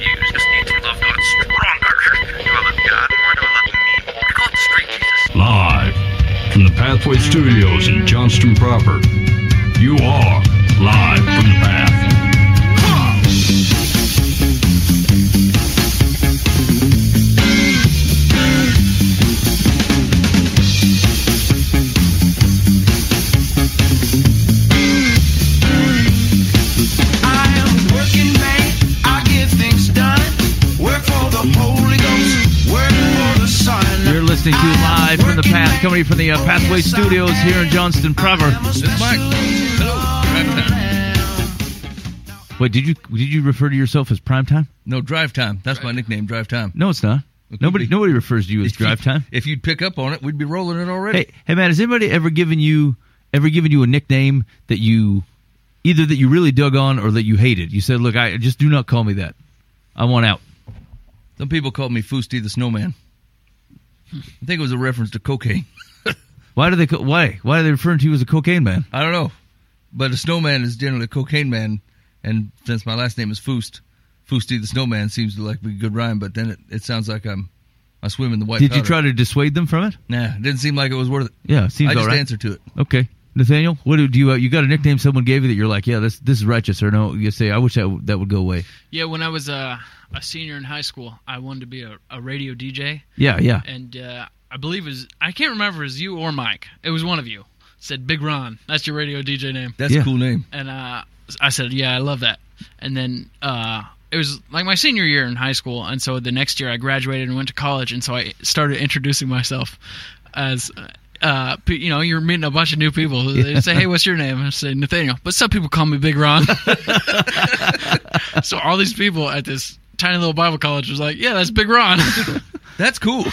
need to love God stronger. Love God love me straight Jesus. Live from the Pathway Studios in Johnston proper. You are live from the from the Path, coming from the uh, Pathway Studios here in Johnston proper. This is Mike. Hello. Drive time. Wait, did you did you refer to yourself as prime time? No, drive time. That's my nickname, drive time. No, it's not. Nobody nobody refers to you as If drive time. If you'd pick up on it, we'd be rolling it already. Hey, hey, man, has anybody ever given you ever given you a nickname that you either that you really dug on or that you hated? You said, "Look, I just do not call me that. I want out." Some people called me Foosty the Snowman. I think it was a reference to cocaine. Why do they co- why why are they referring to you as a cocaine man? I don't know. But a snowman is generally a cocaine man. And since my last name is Foost, Foosty the Snowman seems to like be a good rhyme, but then it, it sounds like I'm I swim in the white Did you try to dissuade them from it? Nah, it didn't seem like it was worth it. Yeah, it seems I just all right. answered to it. Okay, Nathaniel, what do, do you uh, you got a nickname someone gave you that you're like, yeah, this this is righteous, or no? You say, I wish that w- that would go away. Yeah, when I was uh, a senior in high school, I wanted to be a, a radio DJ, Yeah, yeah. and uh, I believe it was I can't remember if it was you or Mike. It was one of you. said Big Ron. That's your radio DJ name. That's Yeah. a cool name. And uh, I said, yeah, I love that. And then uh, it was like my senior year in high school, and so the next year I graduated and went to college, and so I started introducing myself as. Uh, pe- you know, you're meeting a bunch of new people. They say, "Hey, what's your name?" I say Nathaniel, but some people call me Big Ron. so all these people at this tiny little Bible college was like, "Yeah, that's Big Ron." That's cool.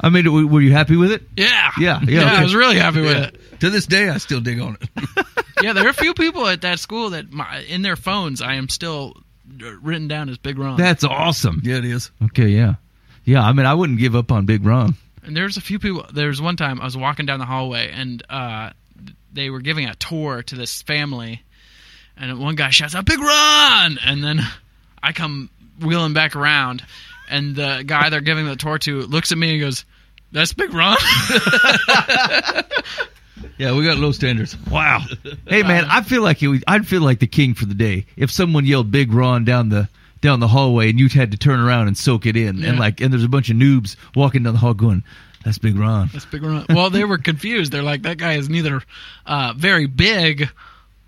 I mean, w- were you happy with it? yeah, Yeah, yeah, I okay. was really happy with it. to this day, I still dig on it. Yeah, there are a few people at that school that my, in their phones I am still uh, written down as Big Ron. That's awesome. yeah, it is. Okay, yeah, yeah. I mean, I wouldn't give up on Big Ron. And there's a few people. There's one time I was walking down the hallway and uh, they were giving a tour to this family, and one guy shouts out "Big Ron!" and then I come wheeling back around, and the guy they're giving the tour to looks at me and goes, "That's Big Ron." Yeah, we got low standards. Wow. Hey, man, I feel like it was, I'd feel like the king for the day if someone yelled Big Ron down the down the hallway and you had to turn around and soak it in, and Yeah. like, and there's a bunch of noobs walking down the hall going, "That's Big Ron." That's Big Ron. Well, they were confused. They're like, that guy is neither uh, very big,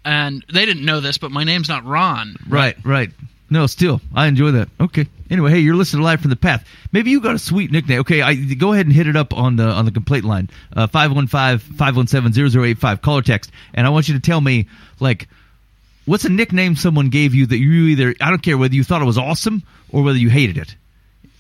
and they didn't know this, but my name's not Ron. Right, right. No, still, I enjoy that. Okay. Anyway, hey, you're listening live from the path. Maybe you got a sweet nickname. Okay, I go ahead and hit it up on the on the complaint line. Uh 515-517-0085 call or text. And I want you to tell me like what's a nickname someone gave you that you either I don't care whether you thought it was awesome or whether you hated it.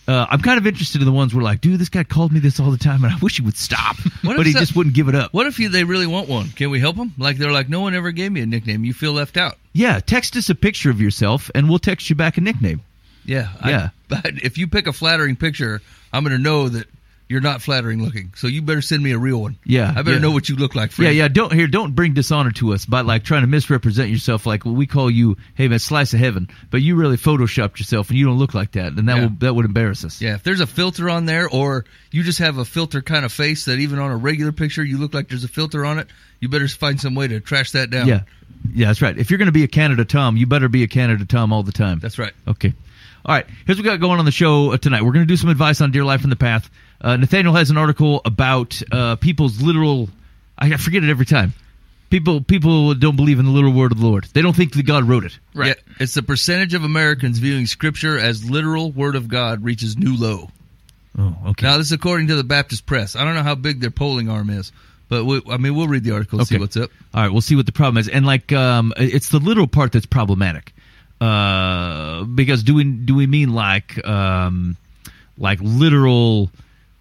Uh, I'm kind of interested in the ones where like, dude, this guy called me this all the time, and I wish he would stop, but he so- just wouldn't give it up. What if you, they really want one? Can we help them? Like they're like, no one ever gave me a nickname. You feel left out. Yeah, text us a picture of yourself, and we'll text you back a nickname. Yeah, I- Yeah. but if you pick a flattering picture, I'm going to know that you're not flattering looking. So you better send me a real one. Yeah, I better yeah. know what you look like. Yeah, yeah. Don't here. Don't bring dishonor to us by like trying to misrepresent yourself. Like well, we call you, hey man, slice of heaven, but you really photoshopped yourself, and you don't look like that, and that Yeah. will that would embarrass us. Yeah, if there's a filter on there, or you just have a filter kind of face that even on a regular picture you look like there's a filter on it, you better find some way to trash that down. yeah, yeah. That's right. If you're going to be a Canada Tom, you better be a Canada Tom all the time. that's right. Okay. All right. Here's what we got going on the show uh, tonight. We're going to do some advice on Dear Life in the Path. Uh, Nathaniel has an article about uh, people's literal. I I forget it every time. People people don't believe in the literal word of the Lord. They don't think that God wrote it. Right. Yeah, it's the percentage of Americans viewing Scripture as literal Word of God reaches new low. Oh, okay. Now, this is according to the Baptist Press. I don't know how big their polling arm is, but we, I mean, we'll read the article and see what's up. All right, we'll see what the problem is. And like, um, it's the literal part that's problematic. Uh, because do we do we mean like um, like literal?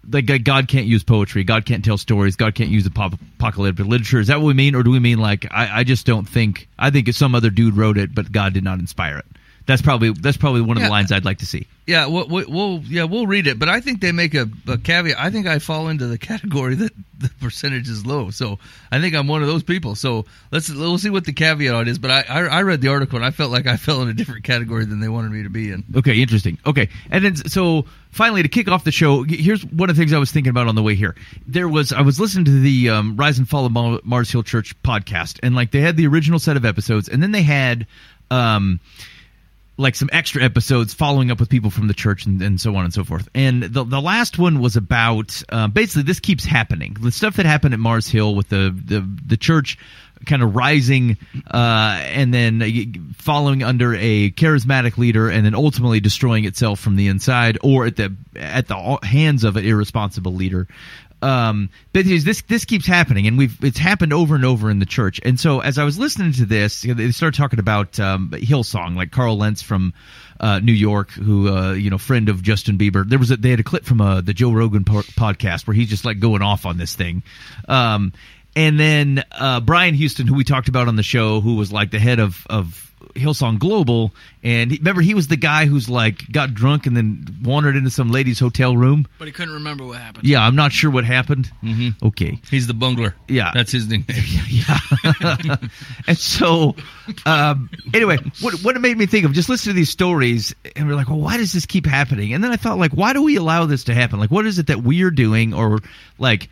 Like God- can't use poetry. God can't tell stories. God can't use apocalyptic literature. Is that what we mean, or do we mean like I, I just don't think? I think some other dude wrote it, but God did not inspire it. That's probably that's probably one of the lines I'd like to see. Yeah, we'll, we'll, we'll yeah we'll read it, but I think they make a, a caveat. I think I fall into the category that the percentage is low, so I think I'm one of those people. So let's we'll see what the caveat is. But I I, I read the article and I felt like I fell in a different category than they wanted me to be in. Okay, interesting. Okay, and then so finally to kick off the show, here's one of the things I was thinking about on the way here. There was I was listening to the um, Rise and Fall of Mars Hill Church podcast, and like they had the original set of episodes, and then they had um like some extra episodes following up with people from the church and, and so on and so forth. And the the last one was about uh, basically this keeps happening. The stuff that happened at Mars Hill with the the the church kind of rising uh, and then following under a charismatic leader and then ultimately destroying itself from the inside or at the at the hands of an irresponsible leader um, but this this keeps happening, and we've it's happened over and over in the church. And so, as I was listening to this, you know, they started talking about um, Hillsong, like Carl Lentz from uh, New York, who uh, you know, friend of Justin Bieber. There was a, they had a clip from uh, the Joe Rogan po- podcast where he's just like going off on this thing. Um, and then uh, Brian Houston, who we talked about on the show, who was like the head of of Hillsong Global, and he, remember he was the guy who's like got drunk and then wandered into some lady's hotel room. But he couldn't remember what happened. Yeah, I'm not sure what happened. Mm-hmm. Okay. He's the bungler. Yeah. that's his nickname. Yeah. and so, um, anyway, what, what it made me think of, just listen to these stories, and we're like, well, why does this keep happening? And then I thought, like, why do we allow this to happen? Like, what is it that we're doing, or like,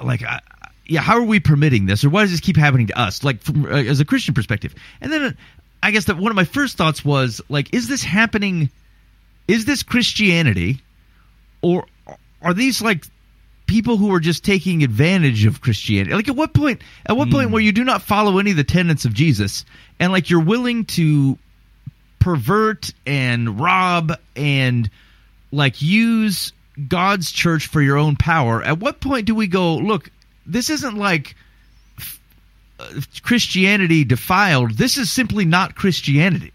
like, uh, yeah, how are we permitting this, or why does this keep happening to us, like, from uh, as a Christian perspective? And then, I guess that one of my first thoughts was, like, is this happening? Is this Christianity, or are these like people who are just taking advantage of Christianity. Like at what point at what point hmm. where you do not follow any of the tenets of Jesus and like you're willing to pervert and rob and like use God's church for your own power. At what point do we go, look, this isn't like Uh, Christianity defiled. This is simply not Christianity.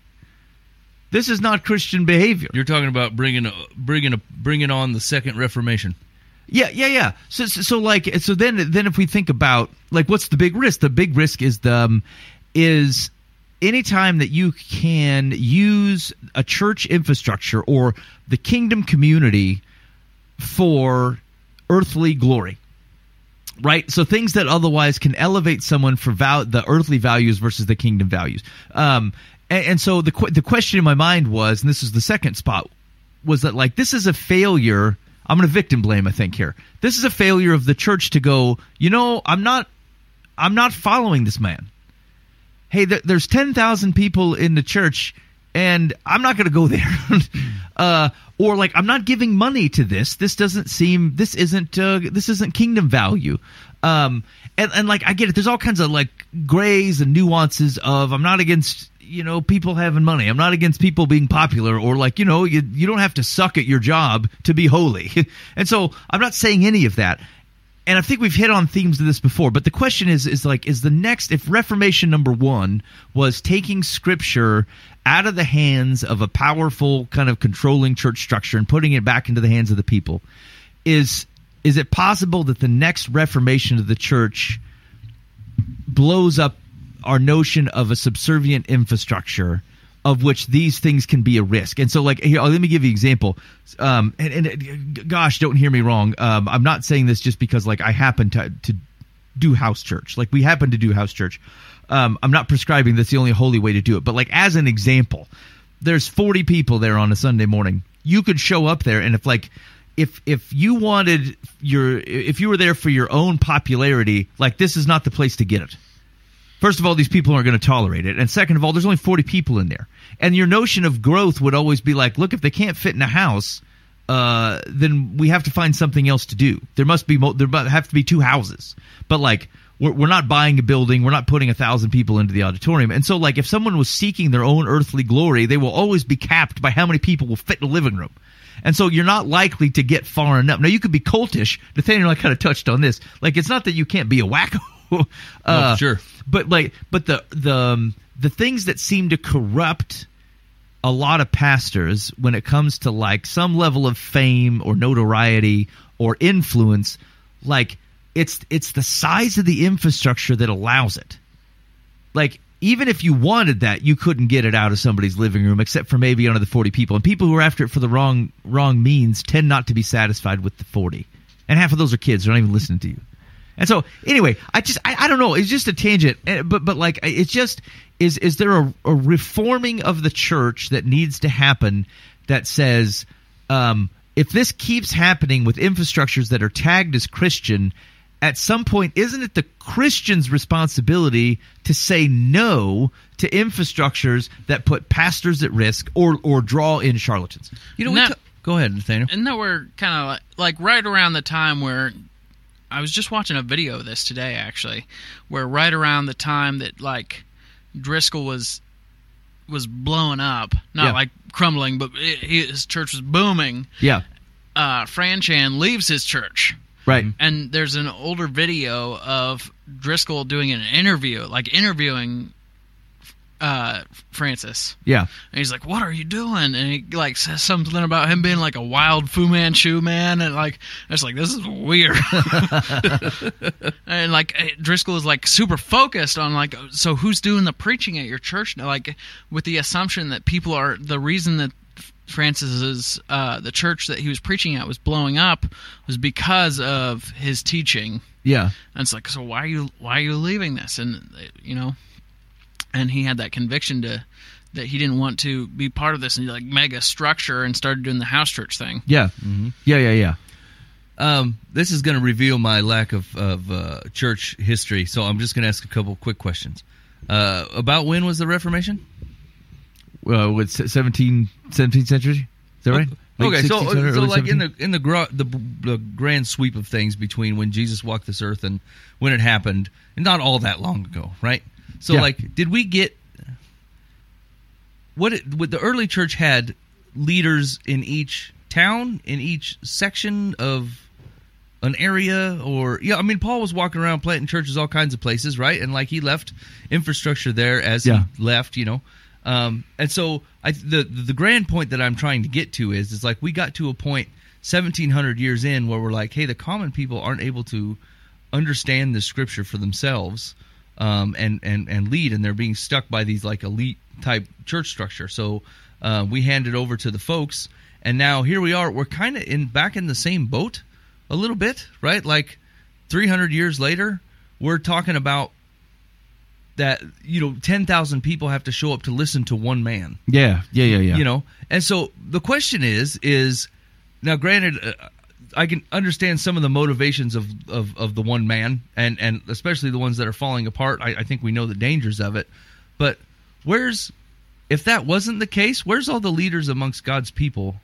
This is not Christian behavior. You're talking about bringing a, bringing a, bringing on the second Reformation. Yeah, yeah, yeah. So, so, so, like, so then, then if we think about like, what's the big risk? The big risk is the um, is anytime that you can use a church infrastructure or the kingdom community for earthly glory. Right, so things that otherwise can elevate someone for val- the earthly values versus the kingdom values. Um, and, and so the qu- the question in my mind was, and this is the second spot, was that like this is a failure. I'm going to victim blame. I think here, this is a failure of the church to go. You know, I'm not, I'm not following this man. Hey, th- there's ten thousand people in the church, and I'm not going to go there. uh, or like, I'm not giving money to this. This doesn't seem. This isn't. Uh, this isn't kingdom value. Um, and and like, I get it. There's all kinds of like grays and nuances of. I'm not against you know people having money i'm not against people being popular or like you know you, you don't have to suck at your job to be holy and so i'm not saying any of that and i think we've hit on themes of this before but the question is is like is the next if reformation number one was taking scripture out of the hands of a powerful kind of controlling church structure and putting it back into the hands of the people is is it possible that the next reformation of the church blows up our notion of a subservient infrastructure of which these things can be a risk. And so, like, here, let me give you an example. Um, and, and uh, gosh, don't hear me wrong. Um, I'm not saying this just because, like, I happen to to do house church. Like, we happen to do house church. Um, I'm not prescribing that's the only holy way to do it. But like, as an example, there's 40 people there on a Sunday morning. You could show up there, and if like if if you wanted your if you were there for your own popularity, like this is not the place to get it. First of all, these people aren't going to tolerate it, and second of all, there's only 40 people in there, and your notion of growth would always be like, look, if they can't fit in a house, uh, then we have to find something else to do. There must be mo- there have to be two houses, but like we're, we're not buying a building, we're not putting a thousand people into the auditorium, and so like if someone was seeking their own earthly glory, they will always be capped by how many people will fit in a living room. And so you're not likely to get far enough. Now you could be cultish. Nathaniel I kind of touched on this. Like it's not that you can't be a wacko. uh, sure. But like, but the the um, the things that seem to corrupt a lot of pastors when it comes to like some level of fame or notoriety or influence, like it's it's the size of the infrastructure that allows it. Like even if you wanted that, you couldn't get it out of somebody's living room, except for maybe under the forty people. And people who are after it for the wrong wrong means tend not to be satisfied with the forty. And half of those are kids; they're not even listening to you. And so, anyway, I just I, I don't know. It's just a tangent, eh, but but like it's just is is there a, a reforming of the church that needs to happen that says um, if this keeps happening with infrastructures that are tagged as Christian, at some point, isn't it the Christian's responsibility to say no to infrastructures that put pastors at risk or or draw in charlatans? You know, we Now- ta- go ahead, Nathaniel. and that we're kind of like, like right around the time where I was just watching a video of this today, actually, where right around the time that like Driscoll was was blowing up, not Yeah. like crumbling, but it, his church was booming. Yeah, Uh, Fran Chan leaves his church, right. and there's an older video of Driscoll doing an interview, like interviewing uh, Francis. Yeah, And he's like, "What are you doing?" And he like says something about him being like a wild Fu Manchu man, and like I was like this is weird. and like eh, Driscoll is like super focused on like, so who's doing the preaching at your church now? Like with the assumption that people are the reason that Francis's uh, the church that he was preaching at was blowing up was because of his teaching. yeah. And it's like, so why are you why are you leaving this? And uh, you know, and he had that conviction to that he didn't want to be part of this and like mega structure and started doing the house church thing. Yeah. Yeah, yeah, yeah. Um, this is going to reveal my lack of, of uh, church history, so I'm just going to ask a couple quick questions. Uh, about when was the Reformation? Uh, what, 17, 17th century? Is that right? Late Okay, so so early like in the in the, gro- the the grand sweep of things between when Jesus walked this earth and when it happened, and not all that long ago, right? So Yeah. like, did we get what it, what the early church had leaders in each town, in each section of an area, or yeah, I mean, Paul was walking around planting churches all kinds of places, right? And like he left infrastructure there as Yeah. he left, you know. Um, and so I, the the grand point that I'm trying to get to is is like we got to a point 1700 years in where we're like, hey, the common people aren't able to understand the scripture for themselves um, and and and lead, and they're being stuck by these like elite type church structure. So uh, we hand it over to the folks, and now here we are. We're kind of in back in the same boat a little bit, right? Like 300 years later, we're talking about that you know 10,000 people have to show up to listen to one man Yeah, yeah, yeah, yeah. you know and so the question is is now granted uh, i can understand some of the motivations of, of of the one man and and especially the ones that are falling apart I, I think we know the dangers of it but where's if that wasn't the case where's all the leaders amongst god's people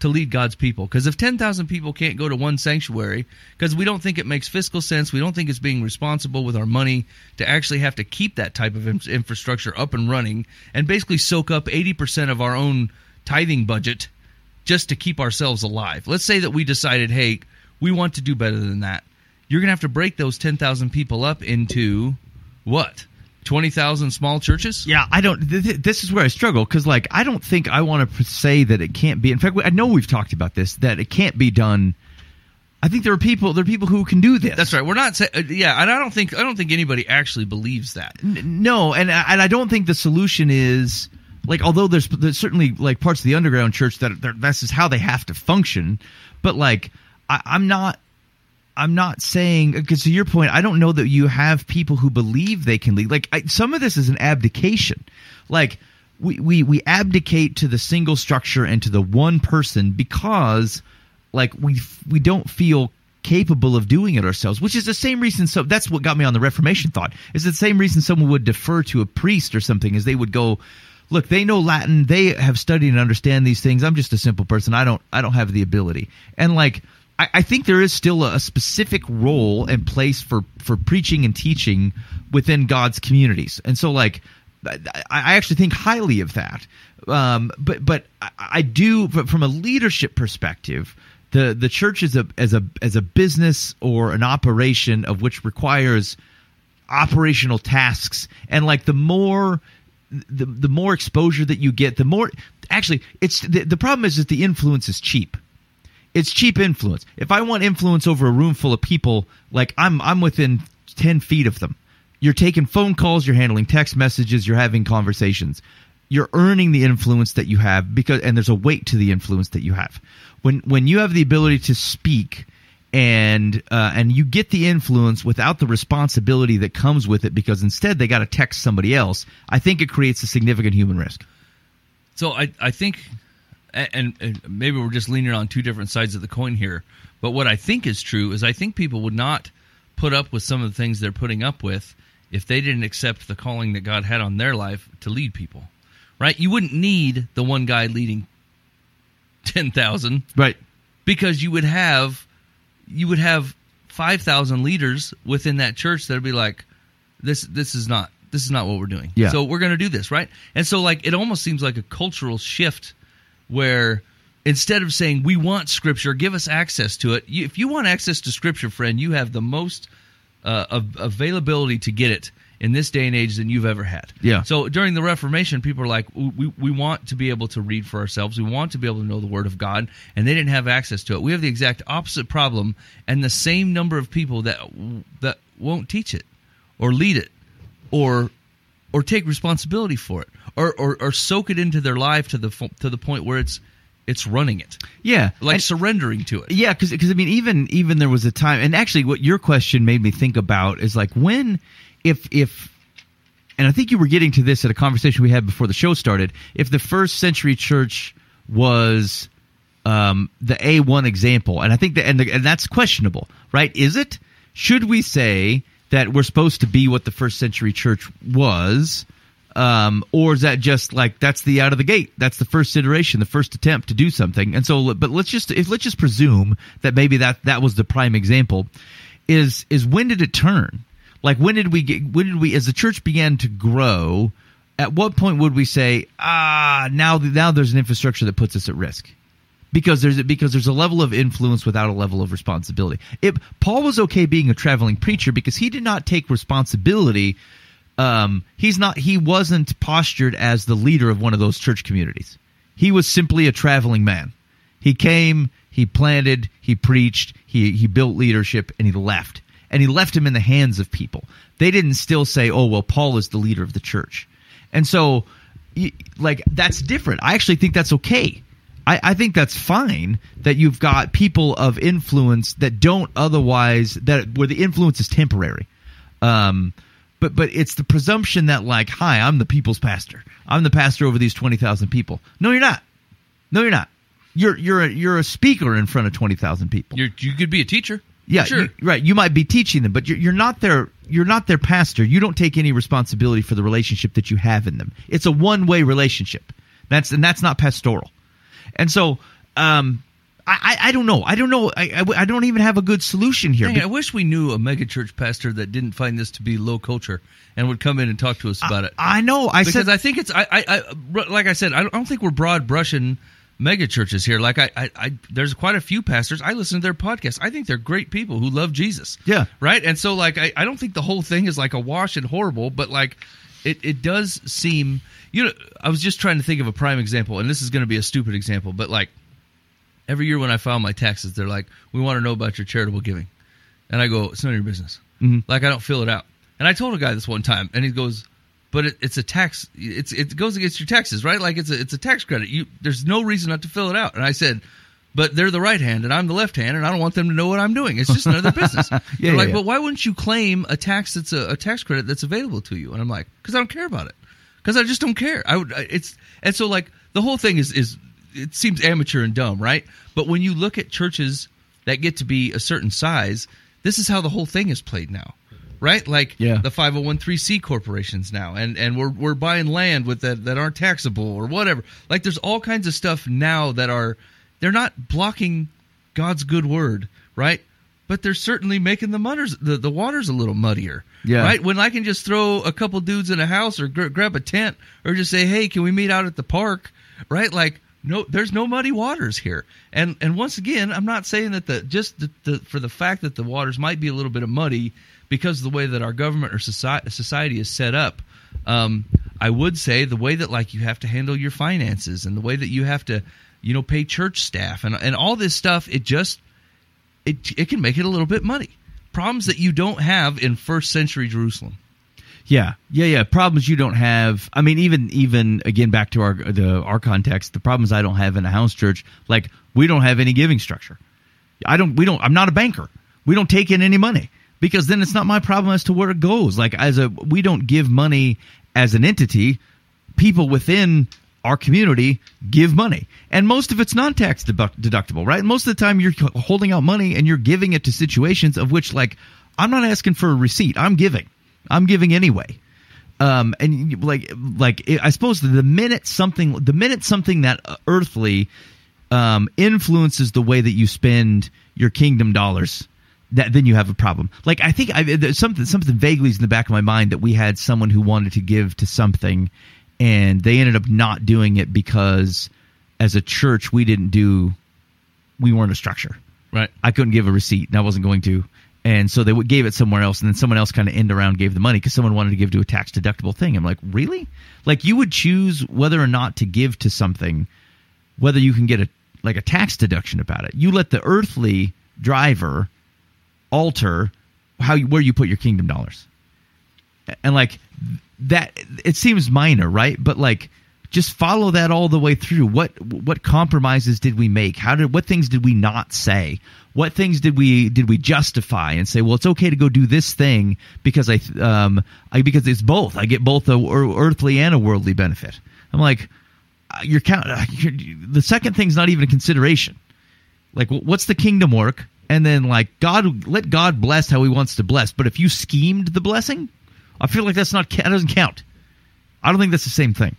to lead God's people. Because if 10,000 people can't go to one sanctuary, because we don't think it makes fiscal sense, we don't think it's being responsible with our money to actually have to keep that type of infrastructure up and running and basically soak up 80% of our own tithing budget just to keep ourselves alive. Let's say that we decided, hey, we want to do better than that. You're going to have to break those 10,000 people up into what? 20,000 small churches? Yeah, I don't. Th- th- this is where I struggle because, like, I don't think I want to say that it can't be. In fact, I know we've talked about this that it can't be done. I think there are people. There are people who can do this. That's right. We're not say, uh, yeah, and I don't think I don't think anybody actually believes that. N- No, and and I don't think the solution is like although there's, there's certainly like parts of the underground church that that's is how they have to function, but like I, I'm not. I'm not saying because to your point, I don't know that you have people who believe they can lead. Like I, some of this is an abdication. Like we, we we abdicate to the single structure and to the one person because like we we don't feel capable of doing it ourselves which is the same reason so that's what got me on the reformation thought is the same reason someone would defer to a priest or something is they would go look they know latin. They have studied and understand these things. I'm just a simple person. I don't i don't have the ability. And like i, I think there is still a, a specific role and place for for preaching and teaching within god's communities. And so like I I actually think highly of that. Um, but but I, do, from a leadership perspective, the the church is a as a as a business or an operation of which requires operational tasks, and like the more the the more exposure that you get, the more actually it's the, the problem is that the influence is cheap it's cheap influence. If I want influence over a room full of people, like I'm I'm within ten feet of them. You're taking phone calls, you're handling text messages, you're having conversations. You're earning the influence that you have because and there's a weight to the influence that you have. When when you have the ability to speak and uh, and you get the influence without the responsibility that comes with it because instead they got to text somebody else, I think it creates a significant human risk. So I, I think, and, and maybe we're just leaning on two different sides of the coin here. But what I think is true is I think people would not put up with some of the things they're putting up with if they didn't accept the calling that God had on their life to lead people. Right? You wouldn't need the one guy leading ten thousand Right. because you would have you would have five thousand leaders within that church that'd be like, this this is not this is not what we're doing. Yeah. So we're going to do this, right? And so like it almost seems like a cultural shift where instead of saying we want scripture, give us access to it. You, if you want access to scripture, friend, you have the most uh, av- availability to get it in this day and age than you've ever had. Yeah. So during the Reformation, people are like, we, we want to be able to read for ourselves. We want to be able to know the Word of God, and they didn't have access to it. We have the exact opposite problem, and the same number of people that that won't teach it, or lead it, or or take responsibility for it, or or, or soak it into their life to the to the point where it's it's running it, Yeah. like And- surrendering to it. Yeah, because I mean, even even there was a time, and actually, what your question made me think about is like when, if if, and I think you were getting to this at a conversation we had before the show started. If the first century church was um, the A one example, and I think that and, the, and that's questionable, right? Is it? Should we say that we're supposed to be what the first century church was? um, or is that just like that's the out of the gate? That's the first iteration, the first attempt to do something. And so, but let's just if let's just presume that maybe that that was the prime example. Is is when did it turn? Like when did we get? When did we, as the church began to grow? At what point would we say, ah, now now there's an infrastructure that puts us at risk? because there's because there's a level of influence without a level of responsibility. It, Paul was okay being a traveling preacher because he did not take responsibility. Um, he's not he wasn't postured as the leader of one of those church communities. He was simply a traveling man. He came, he planted, he preached, he he built leadership, and he left. And he left him in the hands of people. They didn't still say, "Oh, well, Paul is the leader of the church," and so like that's different. I actually think that's okay. I, I think that's fine that you've got people of influence that don't otherwise that where the influence is temporary. Um, but but it's the presumption that like, hi, I'm the people's pastor. I'm the pastor over these twenty thousand people. No, you're not. No, you're not. You're you're a, you're a speaker in front of twenty thousand people. You're, you could be a teacher. Yeah, sure. you- right. You might be teaching them, but you're, you're not their you're not their pastor. You don't take any responsibility for the relationship that you have in them. It's a one way relationship. That's and that's not pastoral. And so, um, I, I I don't know. I don't know. I, I, I don't even have a good solution here. Dang, I wish we knew a megachurch pastor that didn't find this to be low culture and would come in and talk to us about it. I know. I because said I think it's I, I, I like I said I don't think we're broad brushing mega churches here. Like I, I, I, there's quite a few pastors. I listen to their podcasts. I think they're great people who love Jesus. Yeah. right. And so like I, I don't think the whole thing is like a wash and horrible, but like it, it does seem. You know, I was just trying to think of a prime example, and this is going to be a stupid example, but like every year when I file my taxes, they're like, "We want to know about your charitable giving," and I go, "It's none of your business." Mm-hmm. Like I don't fill it out. And I told a guy this one time, and he goes, "But it, it's a tax. It's it goes against your taxes, right? Like it's a it's a tax credit. You there's no reason not to fill it out." And I said. But they're the right hand, and I'm the left hand, and I don't want them to know what I'm doing. It's just their business. Yeah, They're yeah, like, yeah. but why wouldn't you claim a tax that's a, a tax credit that's available to you? And I'm like, because I don't care about it. Because I just don't care. I would. I- It's and so like the whole thing is is it seems amateur and dumb, right? But when you look at churches that get to be a certain size, this is how the whole thing is played now. Right, like Yeah. the five hundred one three c corporations now, and and we're we're buying land with that that aren't taxable or whatever. Like there's all kinds of stuff now that are they're not blocking God's good word, right? But they're certainly making the mutters the, the waters a little muddier, Yeah. right? When I can just throw a couple dudes in a house or gr- grab a tent or just say, "Hey, can we meet out at the park?" Right? Like no there's no muddy waters here. And and once again, I'm not saying that the just the, the for the fact that the waters might be a little bit of muddy because the way that our government or society is set up. Um, I would say the way that like you have to handle your finances and the way that you have to, you know, pay church staff and and all this stuff, it just it it can make it a little bit muddy. Problems that you don't have in first century Jerusalem. Yeah, yeah, yeah. Problems you don't have. I mean, even even again back to our the our context, the problems I don't have in a house church, like we don't have any giving structure. I don't. We don't. I'm not a banker. We don't take in any money because then it's not my problem as to where it goes. Like as a, we don't give money as an entity. People within our community give money, and most of it's non-tax deduct- deductible, right? Most of the time, you're holding out money and you're giving it to situations of which, like, I'm not asking for a receipt. I'm giving. I'm giving anyway. Um, and like, like I suppose the minute something, the minute something that uh, earthly um, influences the way that you spend your kingdom dollars, that then you have a problem. Like I think I, there's something something vaguely is in the back of my mind that we had someone who wanted to give to something, and they ended up not doing it because as a church we didn't do, we weren't a structure. Right. I couldn't give a receipt, and I wasn't going to. And so they gave it somewhere else, and then someone else kind of end around gave the money because someone wanted to give to a tax deductible thing. I'm like, really? Like you would choose whether or not to give to something, whether you can get a like a tax deduction about it. You let the earthly driver alter how you, where you put your kingdom dollars, and like that. It seems minor, right? But like. Just follow that all the way through. What what compromises did we make? How did what things did we not say? What things did we did we justify and say? Well, it's okay to go do this thing because I um I because it's both. I get both a wor- earthly and a worldly benefit. I'm like, uh, you're count. uh, You're, the second thing's not even a consideration. Like, what's the kingdom work? And then like God, let God bless how He wants to bless. But if you schemed the blessing, I feel like that's not that doesn't count. I don't think that's the same thing.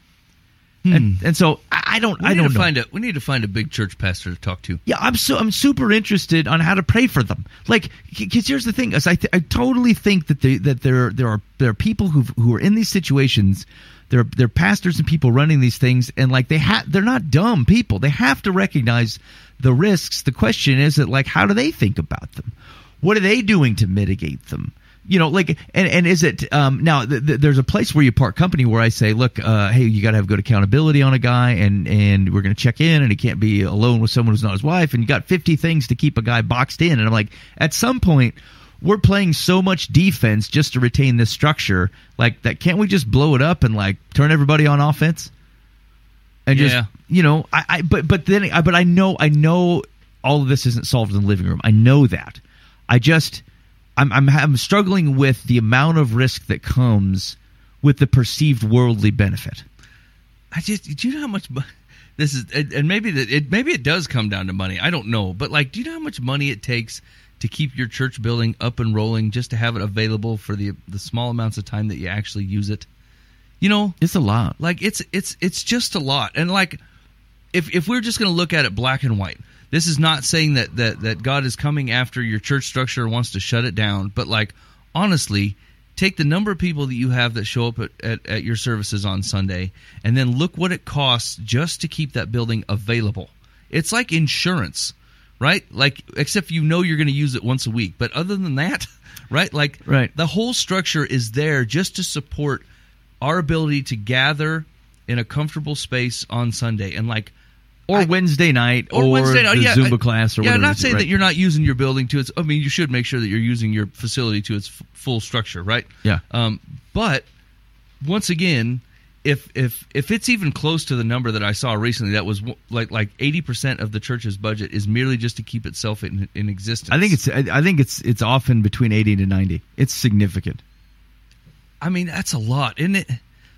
And, hmm. and so I, I don't. We I need don't find a we need to find a big church pastor to talk to. Yeah, I'm so I'm super interested on how to pray for them. Like, because here's the thing: is I th- I totally think that they, that there there are there are people who who are in these situations. They're they're pastors and people running these things, and like they have they're not dumb people. They have to recognize the risks. The question is that like how do they think about them? What are they doing to mitigate them? You know, like, and, and is it um, now? Th- th- there's a place where you part company where I say, look, uh, hey, you got to have good accountability on a guy, and and we're going to check in, and he can't be alone with someone who's not his wife, and you got 50 things to keep a guy boxed in, and I'm like, at some point, we're playing so much defense just to retain this structure, like that. Can't we just blow it up and like turn everybody on offense? And just Yeah. you know, I, I but but then I but I know I know all of this isn't solved in the living room. I know that. I just I'm I'm I'm struggling with the amount of risk that comes with the perceived worldly benefit. I just do you know how much this is and and maybe that it maybe it does come down to money. I don't know, but like, do you know how much money it takes to keep your church building up and rolling just to have it available for the the small amounts of time that you actually use it? You know, It's a lot. like it's it's it's just a lot and like if if we're just going to look at it black and white this is not saying that that that god is coming after your church structure and wants to shut it down but like honestly take the number of people that you have that show up at, at, at your services on sunday and then look what it costs just to keep that building available it's like insurance right like except you know you're going to use it once a week but other than that right like Right. the whole structure is there just to support our ability to gather in a comfortable space on Sunday and like Or I- Wednesday night, or, Wednesday night, yeah, Zumba I- class, or yeah. whatever. I'm not saying right? that you're not using your building to its. I mean, you should make sure that you're using your facility to its f- full structure, right? Yeah. Um, but once again, if if if it's even close to the number that I saw recently, that was like like 80 percent of the church's budget is merely just to keep itself in, in existence. I think it's I I think it's it's often between eighty to ninety. It's significant. I mean, that's a lot, isn't it?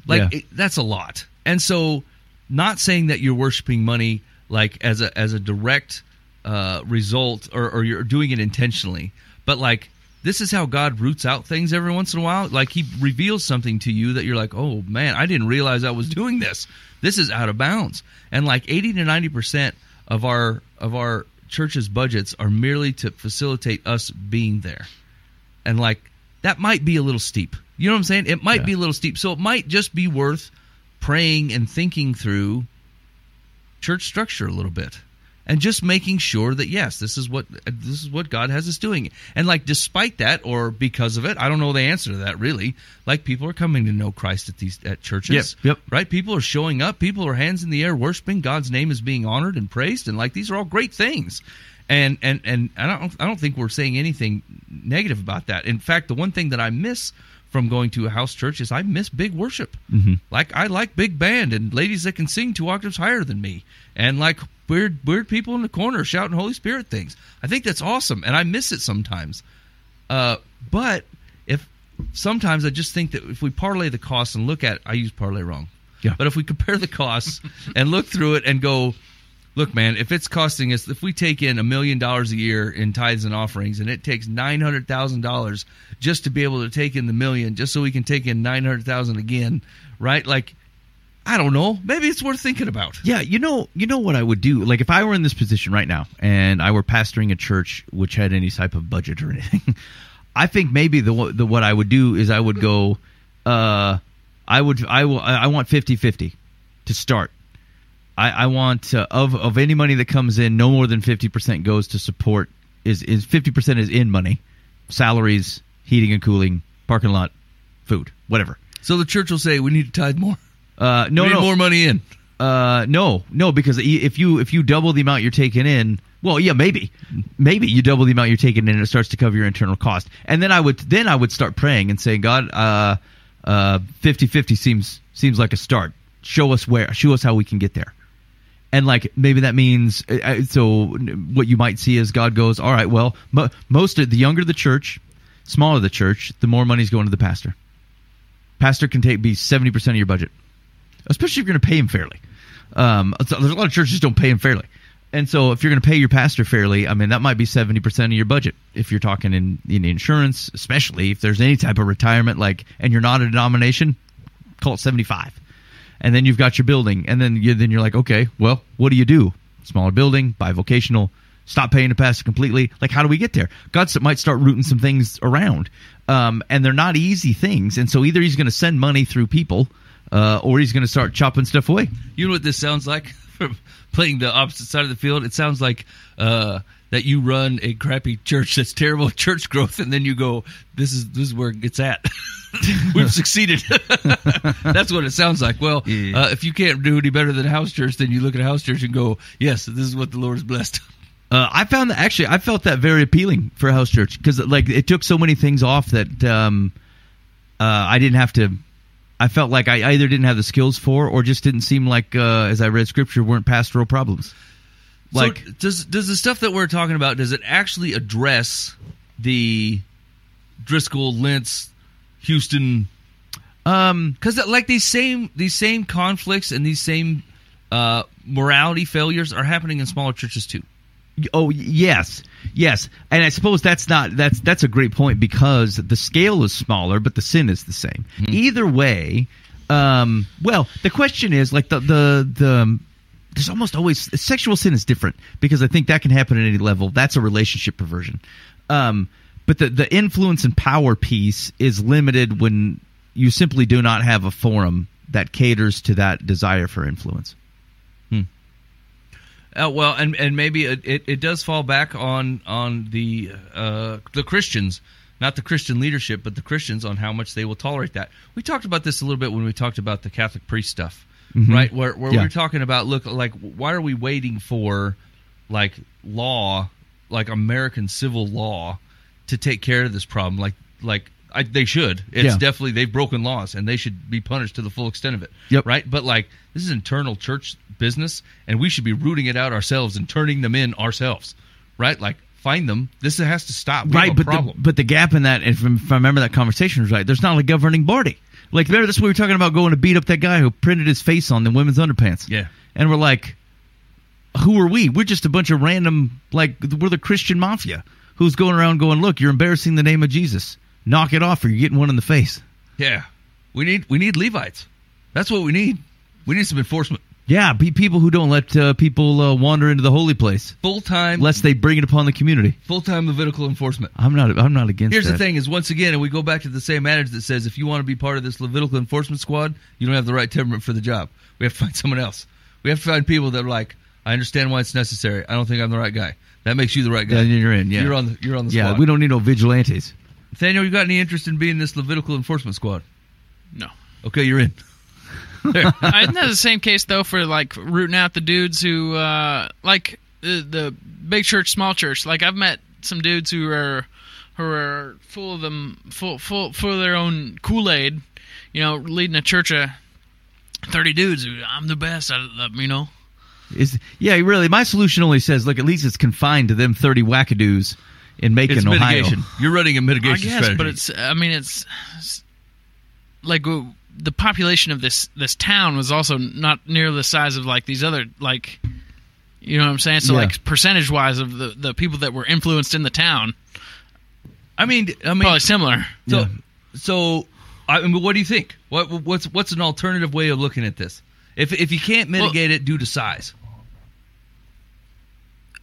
Like Yeah. it, that's a lot. And so, not saying that you're worshiping money like as a as a direct uh, result, or, or you're doing it intentionally, but like this is how God roots out things every once in a while. Like He reveals something to you that you're like, oh man, I didn't realize I was doing this. This is out of bounds. And like eighty to ninety percent of our of our church's budgets are merely to facilitate us being there and like that might be a little steep. You know what I'm saying? It might Yeah. be a little steep. So it might just be worth praying and thinking through church structure a little bit. And just making sure that yes, this is what this is what God has us doing. And like despite that or because of it, I don't know the answer to that really. Like people are coming to know Christ at these at churches. Yep, yep. Right? People are showing up, people are hands in the air worshiping, God's name is being honored and praised and like these are all great things. And and and I don't I don't think we're saying anything negative about that. In fact, the one thing that I miss from going to a house church is I miss big worship. Mm-hmm. Like I like big band and ladies that can sing two octaves higher than me, and like weird weird people in the corner shouting Holy Spirit things. I think that's awesome, and I miss it sometimes. Uh, but if sometimes I just think that if we parlay the costs and look at, I use parlay wrong. Yeah. But if we compare the costs and look through it and go, look, man, if it's costing us, if we take in a million dollars a year in tithes and offerings, and it takes nine hundred thousand dollars just to be able to take in the million, just so we can take in nine hundred thousand again, right? Like, I don't know. Maybe it's worth thinking about. Yeah, you know, you know what I would do. Like if I were in this position right now and I were pastoring a church which had any type of budget or anything, I think maybe the the what I would do is I would go, uh, I would I will I want 50-50 to start. I, I want uh, of of any money that comes in, no more than fifty percent goes to support. Is is fifty percent is in money, salaries, heating and cooling, parking lot, food, whatever. So the church will say we need to tithe more. Uh, no, no, more money in. uh, no, no, because if you if you double the amount you're taking in, well, yeah, maybe, maybe you double the amount you're taking in, and it starts to cover your internal cost. And then I would then I would start praying and saying, God, uh, uh, 50-50 seems seems like a start. Show us where, show us how we can get there. And like maybe that means uh, uh, so what you might see is God goes, all right, well, mo- most of the younger the church, smaller the church, the more money's going to the pastor. Pastor can take be seventy percent of your budget especially if you're going to pay him fairly. Um, so there's a lot of churches don't pay him fairly, and so if you're going to pay your pastor fairly, I mean that might be seventy percent of your budget. If you're talking in, in insurance, especially if there's any type of retirement, like and you're not a denomination, call it seventy five, and then you've got your building, and then you then you're like, okay, well, what do you do? Smaller building, buy bivocational. Stop paying the pastor completely. Like, how do we get there? God might start rooting some things around, um, and they're not easy things. And so either he's going to send money through people, uh, or he's going to start chopping stuff away. You know what this sounds like? From playing the opposite side of the field, it sounds like uh, that you run a crappy church that's terrible church growth, and then you go, "This is this is where it's at. We've succeeded." that's what it sounds like. Well, Yeah. uh, if you can't do any better than a house church, then you look at a house church and go, "Yes, this is what the Lord has blessed." Uh, I found that actually I felt that very appealing for house church because like it took so many things off that um, uh, I didn't have to. I felt like I either didn't have the skills for, or just didn't seem like, uh, as I read scripture, weren't pastoral problems. Like, so does does the stuff that we're talking about does it actually address the Driscoll, Lentz, Houston um, because like these same these same conflicts and these same uh, morality failures are happening in smaller churches too. Oh yes, yes, and I suppose that's not that's that's a great point because the scale is smaller, but the sin is the same. Either way, um, well, the question is like the the the there's almost always sexual sin is different because I think that can happen at any level. That's a relationship perversion, um, but the the influence and power piece is limited when you simply do not have a forum that caters to that desire for influence. Uh, well, and and maybe it, it, it does fall back on on the uh, the Christians, not the Christian leadership, but the Christians on how much they will tolerate that. We talked about this a little bit when we talked about the Catholic priest stuff, right? Where where Yeah. we were talking about look like why are we waiting for like law, like American civil law, to take care of this problem? Like like I, they should. It's Yeah. definitely they've broken laws and they should be punished to the full extent of it. Yep. Right. But like this is internal church business, and we should be rooting it out ourselves and turning them in ourselves. Right. Like find them. This has to stop. We right, have a but problem. the, but the gap in that, if, if I remember that conversation was right, there's not a governing body. Like remember this we were talking about going to beat up that guy who printed his face on the women's underpants. Yeah. and we're like, who are we? We're just a bunch of random like we're the Christian mafia who's going around going, look, you're embarrassing the name of Jesus. Knock it off, or you're getting one in the face. yeah. We need we need Levites. That's what we need. We need some enforcement. Yeah, be people who don't let uh, people uh, wander into the holy place, Full time. lest they bring it upon the community. Full time Levitical enforcement. I'm not. I'm not against. Here's the thing: is once again, and we go back to the same adage that says, if you want to be part of this Levitical enforcement squad, you don't have the right temperament for the job. We have to find someone else. We have to find people that are like, I understand why it's necessary. I don't think I'm the right guy. That makes you the right guy. Then you're in. Yeah, You're on the you're on the yeah. squad. We don't need no vigilantes. Nathaniel, you got any interest in being this Levitical enforcement squad? No. Okay, you're in. Isn't that the same case though for like rooting out the dudes who uh, like the, the big church, small church? Like I've met some dudes who are who are full of them, full full full of their own Kool Aid. You know, leading a church of thirty dudes. who, I'm the best. I, I- you know. Is yeah, really. My solution only says, look, at least it's confined to them thirty wackadoos in Macon, It's Ohio. mitigation. You're running a mitigation I guess, strategy. but it's. I mean, it's, it's like the population of this this town was also not near the size of like these other like. You know what I'm saying? So Yeah. like percentage wise of the the people that were influenced in the town, I mean, I mean, probably similar. So, Yeah. so I mean, what do you think? What what's what's an alternative way of looking at this? If if you can't mitigate it due to size,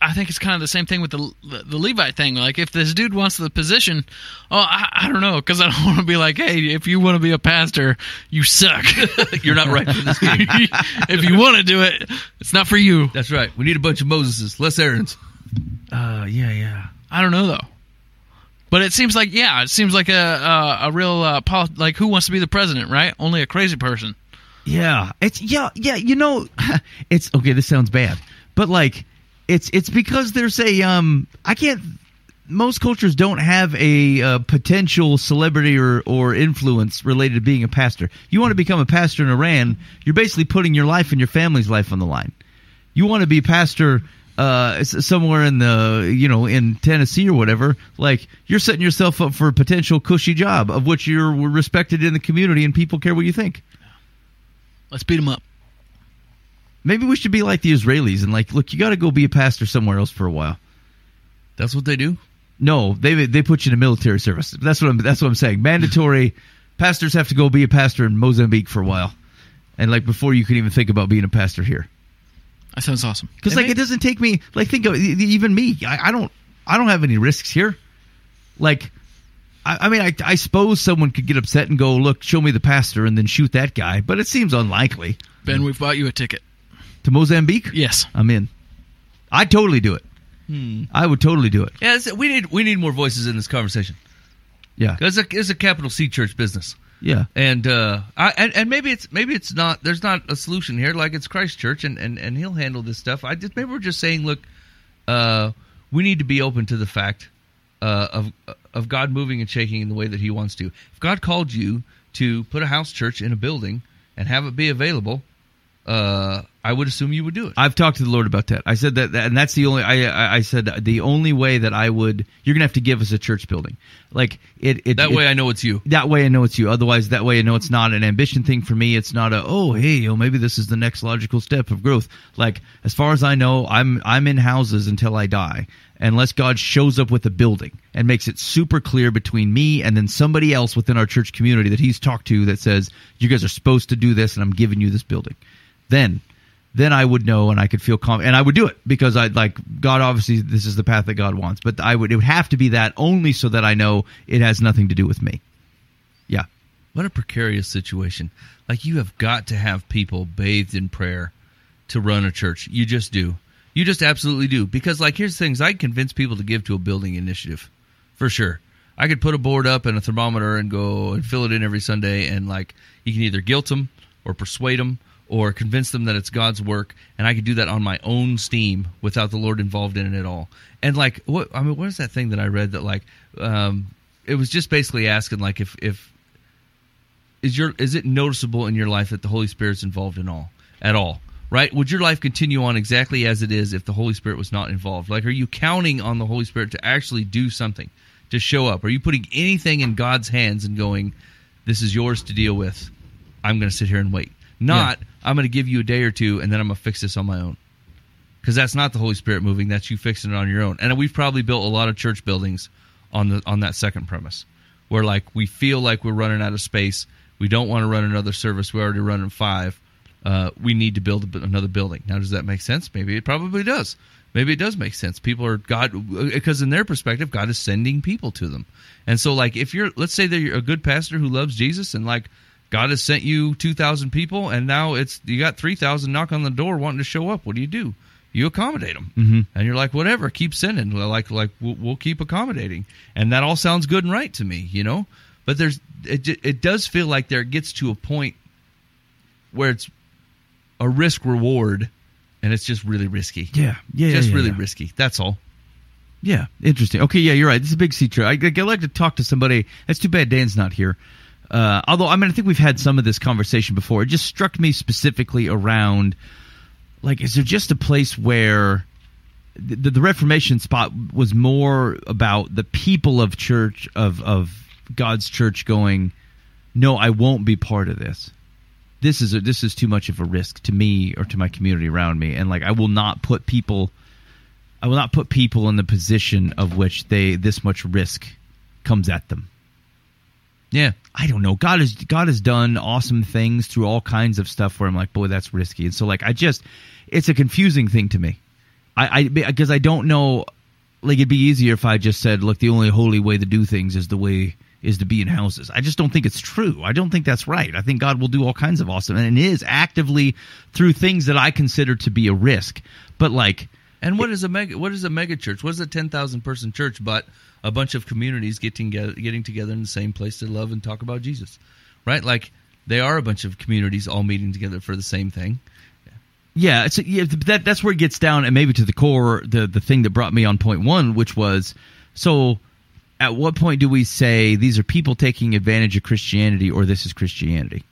I think it's kind of the same thing with the the, the Levite thing. Like, if this dude wants the position, oh, I, I don't know, because I don't want to be like, hey, if you want to be a pastor, you suck. you're not right for this game. if you want to do it, it's not for you. That's right. We need a bunch of Moseses, less Aaron's. Uh, yeah, yeah. I don't know though. But it seems like yeah, it seems like a a, a real uh, poli- like who wants to be the president, right? Only a crazy person. Yeah, it's yeah, yeah. You know, it's okay. This sounds bad, but like, it's it's because there's a um. I can't. Most cultures don't have a uh, potential celebrity or or influence related to being a pastor. You want to become a pastor in Iran, you're basically putting your life and your family's life on the line. You want to be pastor uh, somewhere in the you know in Tennessee or whatever. Like you're setting yourself up for a potential cushy job of which you're respected in the community and people care what you think. Let's beat them up. Maybe we should be like the Israelis and like, look, you got to go be a pastor somewhere else for a while. That's what they do. No, they they put you in military service. That's what I'm that's what I'm saying. Mandatory pastors have to go be a pastor in Mozambique for a while, and like before you can even think about being a pastor here. That sounds awesome. Because like it doesn't take me like think of even me. I, I don't I don't have any risks here. Like, I, I mean, I, I suppose someone could get upset and go, look, show me the pastor, and then shoot that guy. But it seems unlikely. Ben, we've bought you a ticket. To Mozambique, Yes. I'm in. I'd totally do it. I would totally do it. Yeah, we need we need more voices in this conversation. Yeah, It's a it's a capital C church business. yeah. and uh I, and, and maybe it's maybe it's not there's not a solution here like it's christ church and, and and he'll handle this stuff i just maybe we're just saying look uh we need to be open to the fact uh of of god moving and shaking in the way that he wants to if god called you to put a house church in a building and have it be available uh i would assume you would do it I've talked to the Lord about that. I said that, that and that's the only. I, I said the only way that I would. You're gonna have to give us a church building, like it. it that it- way i know it's you that way I know it's you. Otherwise, that way I know it's not an ambition thing for me. It's not a oh hey know, maybe this is the next logical step of growth. Like as far as I know, I'm I'm in houses until I die, unless God shows up with a building and makes it super clear between me and then somebody else within our church community that He's talked to that says you guys are supposed to do this and I'm giving you this building. Then then I would know and I could feel calm and I would do it because I like God obviously this is the path that God wants but I would it would have to be that only so that I know it has nothing to do with me. Yeah. What a precarious situation. Like you have got to have people bathed in prayer to run a church. You just do. You just absolutely do. Because like here's things I convince people to give to a building initiative. For sure. I could put a board up and a thermometer and go and fill it in every Sunday and like you can either guilt them or persuade them or convince them that it's God's work and I could do that on my own steam without the Lord involved in it at all. And like what I mean what is that thing that I read that like um it was just basically asking like if if is your is it noticeable in your life that the Holy Spirit's involved in all at all? Right? Would your life continue on exactly as it is if the Holy Spirit was not involved? Like, are you counting on the Holy Spirit to actually do something, to show up? Are you putting anything in God's hands and going, "This is yours to deal with. I'm going to sit here and wait." Not, I'm going to give you a day or two and then I'm going to fix this on my own. Because that's not the Holy Spirit moving. That's you fixing it on your own. And we've probably built a lot of church buildings on the on that second premise, where like we feel like we're running out of space. We don't want to run another service. We're already running five. Uh, we need to build another building. Now, does that make sense? Maybe it probably does. Maybe it does make sense. People are God because in their perspective, God is sending people to them. And so, like, if you're, let's say that you're a good pastor who loves Jesus, and like God has sent you two thousand people, and now it's you got three thousand knock on the door wanting to show up. What do you do? You accommodate them, mm-hmm. and you're like, whatever, keep sending. Like, like we'll, we'll keep accommodating, and that all sounds good and right to me, you know. But there's it, it does feel like there gets to a point where it's a risk reward, and it's just really risky. Yeah, yeah, just yeah, really yeah. risky. That's all. Yeah, interesting. Okay, yeah, you're right. This is a big sea trip. I, I'd like to talk to somebody. That's too bad Dan's not here. Uh, although, I mean, I think we've had some of this conversation before. It just struck me specifically around, like, is there just a place where the, the Reformation spot was more about the people of church of of God's church going, no, I won't be part of this. This is a, this is too much of a risk to me or to my community around me, and like I will not put people, I will not put people in the position of which they this much risk comes at them. Yeah. I don't know. God has God has done awesome things through all kinds of stuff where I'm like, boy, that's risky. And so like I just it's a confusing thing to me. I I because I don't know like it'd be easier if I just said, look, the only holy way to do things is the way is to be in houses. I just don't think it's true. I don't think that's right. I think God will do all kinds of awesome and it is actively through things that I consider to be a risk. But like And what is a mega? What is a mega church? What is a ten thousand person church? But a bunch of communities getting together, getting together in the same place to love and talk about Jesus, right? Like they are a bunch of communities all meeting together for the same thing. Yeah, it's yeah, that that's where it gets down, and maybe to the core, the the thing that brought me on point one, which was so. At what point do we say these are people taking advantage of Christianity, or this is Christianity?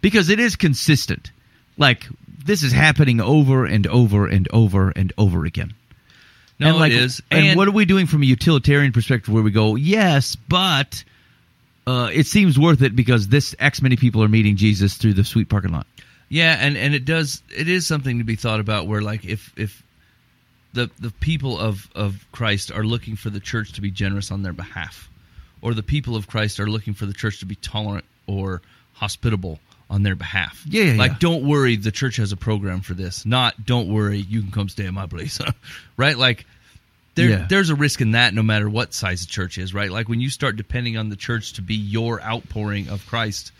Because it is consistent. Like this is happening over and over and over and over again. No, and like, it is. And, what are we doing from a utilitarian perspective where we go, yes, but uh, it seems worth it because this X many people are meeting Jesus through the sweet parking lot. Yeah, and and it does. It is something to be thought about. Where like if if the the people of of Christ are looking for the church to be generous on their behalf, or the people of Christ are looking for the church to be tolerant or hospitable on their behalf. Yeah, yeah, like yeah. don't worry, the church has a program for this. Not don't worry, you can come stay at my place, right? Like. There, Yeah. There's a risk in that no matter what size the church is, right? Like when you start depending on the church to be your outpouring of Christ,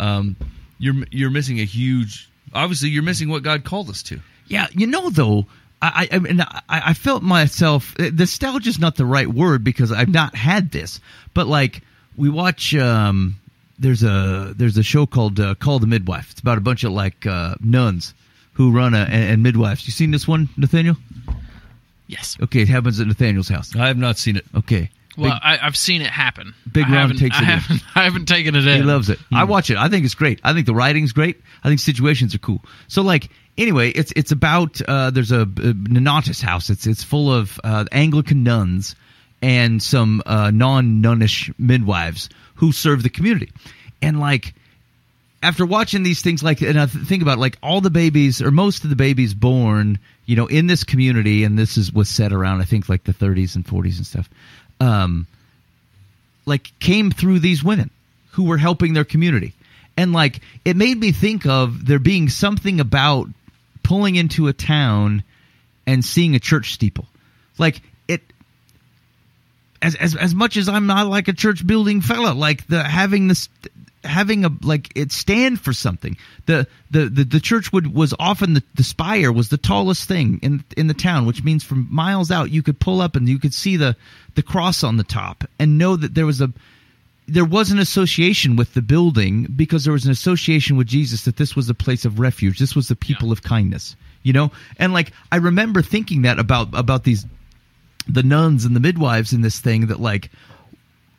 um, you're you're missing a huge. Obviously, you're missing what God called us to. Yeah, you know though, I I, mean, I, I felt myself uh, nostalgia is not the right word because I've not had this, but like we watch. um There's a there's a show called uh, Call the Midwife. It's about a bunch of like uh, nuns who run a and, and midwives. You seen this one, Nathaniel? Yes. Okay, it happens at Nathaniel's house. I have not seen it. Okay, Well, Big- I, I've seen it happen. Big I Ron takes I it in. haven't, I haven't taken it in. He loves it. I watch it. I think it's great. I think the writing's great. I think situations are cool. So like anyway, it's it's about uh, there's a, a Nonatus house. It's it's full of uh, Anglican nuns and some uh, non nunnish midwives who serve the community. And like after watching these things like and I th- think about like all the babies or most of the babies born you know in this community and this is was set around I think like the 30s and 40s and stuff um like came through these women who were helping their community and like it made me think of there being something about pulling into a town and seeing a church steeple like as as as much as I'm not like a church building fella, like the having this having a like it stand for something. The the the, the church would was often the, the spire was the tallest thing in in the town, which means from miles out you could pull up and you could see the the cross on the top and know that there was a there was an association with the building because there was an association with Jesus that this was a place of refuge. This was the people of kindness, you know? And like I remember thinking that about about these the nuns and the midwives in this thing that like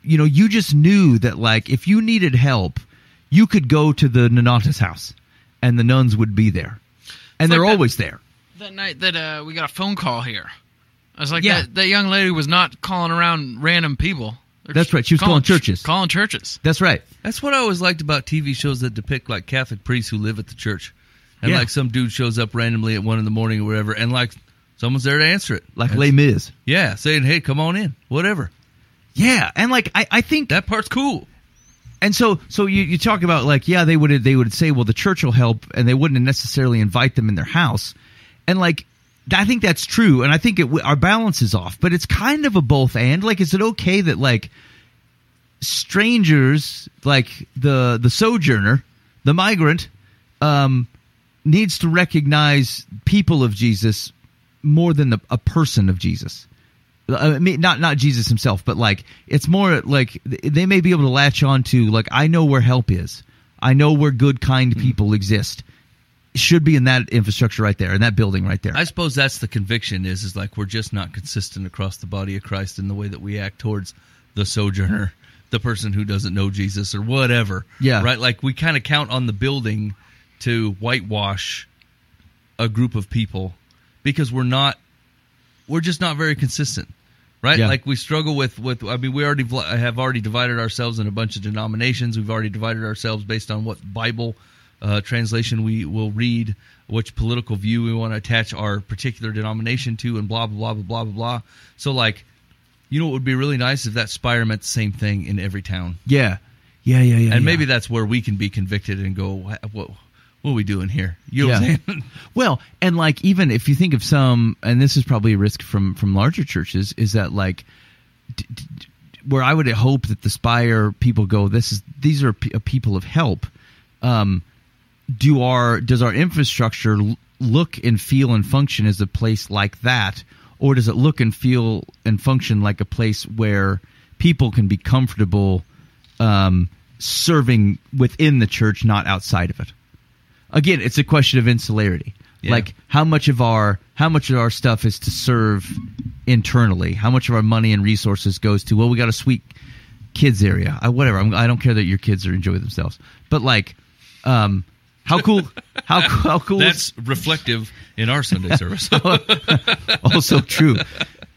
you know you just knew that like if you needed help you could go to the Nonatus house and the nuns would be there and It's they're like that- always there That night that uh, we got a phone call here, I was like, Yeah. that, that young lady was not calling around random people. They're That's right. She was calling churches. Calling churches. that's right That's what I always liked about TV shows that depict like Catholic priests who live at the church, and Yeah. like some dude shows up randomly at one in the morning or whatever, and like someone's there to answer it, like That's- Les Mis yeah, saying, "Hey, come on in," whatever. yeah and like I, I think That part's cool. and so so you, you talk about like yeah they would they would say well the church will help and they wouldn't necessarily invite them in their house and like I think that's true and I think it our balance is off but it's kind of a both and like is it okay that like strangers like the the sojourner the migrant um needs to recognize people of Jesus more than the, a person of Jesus uh, I mean, not not Jesus himself, but like it's more like they may be able to latch on to like I know where help is, I know where good, kind mm-hmm. people exist. should be in that infrastructure right there, in that building right there. I suppose that's the conviction is is like we're just not consistent across the body of Christ in the way that we act towards the sojourner, the person who doesn't know Jesus or whatever. Yeah. Right? Like we kind of count on the building to whitewash a group of people because we're not we're just not very consistent. Right? Yeah. Like we struggle with with I mean we already have already divided ourselves in a bunch of denominations. We've already divided ourselves based on what Bible uh, translation we will read, which political view we want to attach our particular denomination to, and blah blah blah blah blah blah. So, like, you know, it would be really nice if that spire meant the same thing in every town, yeah, yeah, yeah, yeah. and yeah. maybe that's where we can be convicted and go, what, what, are we doing here? You know what I'm Yeah. saying? Well, and like even if you think of some, and this is probably a risk from from larger churches, is that like d- d- where I would hope that the Spire people go. This is these are pe- a people of help. Um, do our does our infrastructure l- look and feel and function as a place like that, or does it look and feel and function like a place where people can be comfortable um, serving within the church, not outside of it? Again it's a question of insularity Yeah. like how much of our how much of our stuff is to serve internally how much of our money and resources goes to well we got a sweet kids area I, whatever I'm, i don't care that your kids are enjoying themselves but like um how cool how, how cool is- That's reflective in our Sunday service. also true.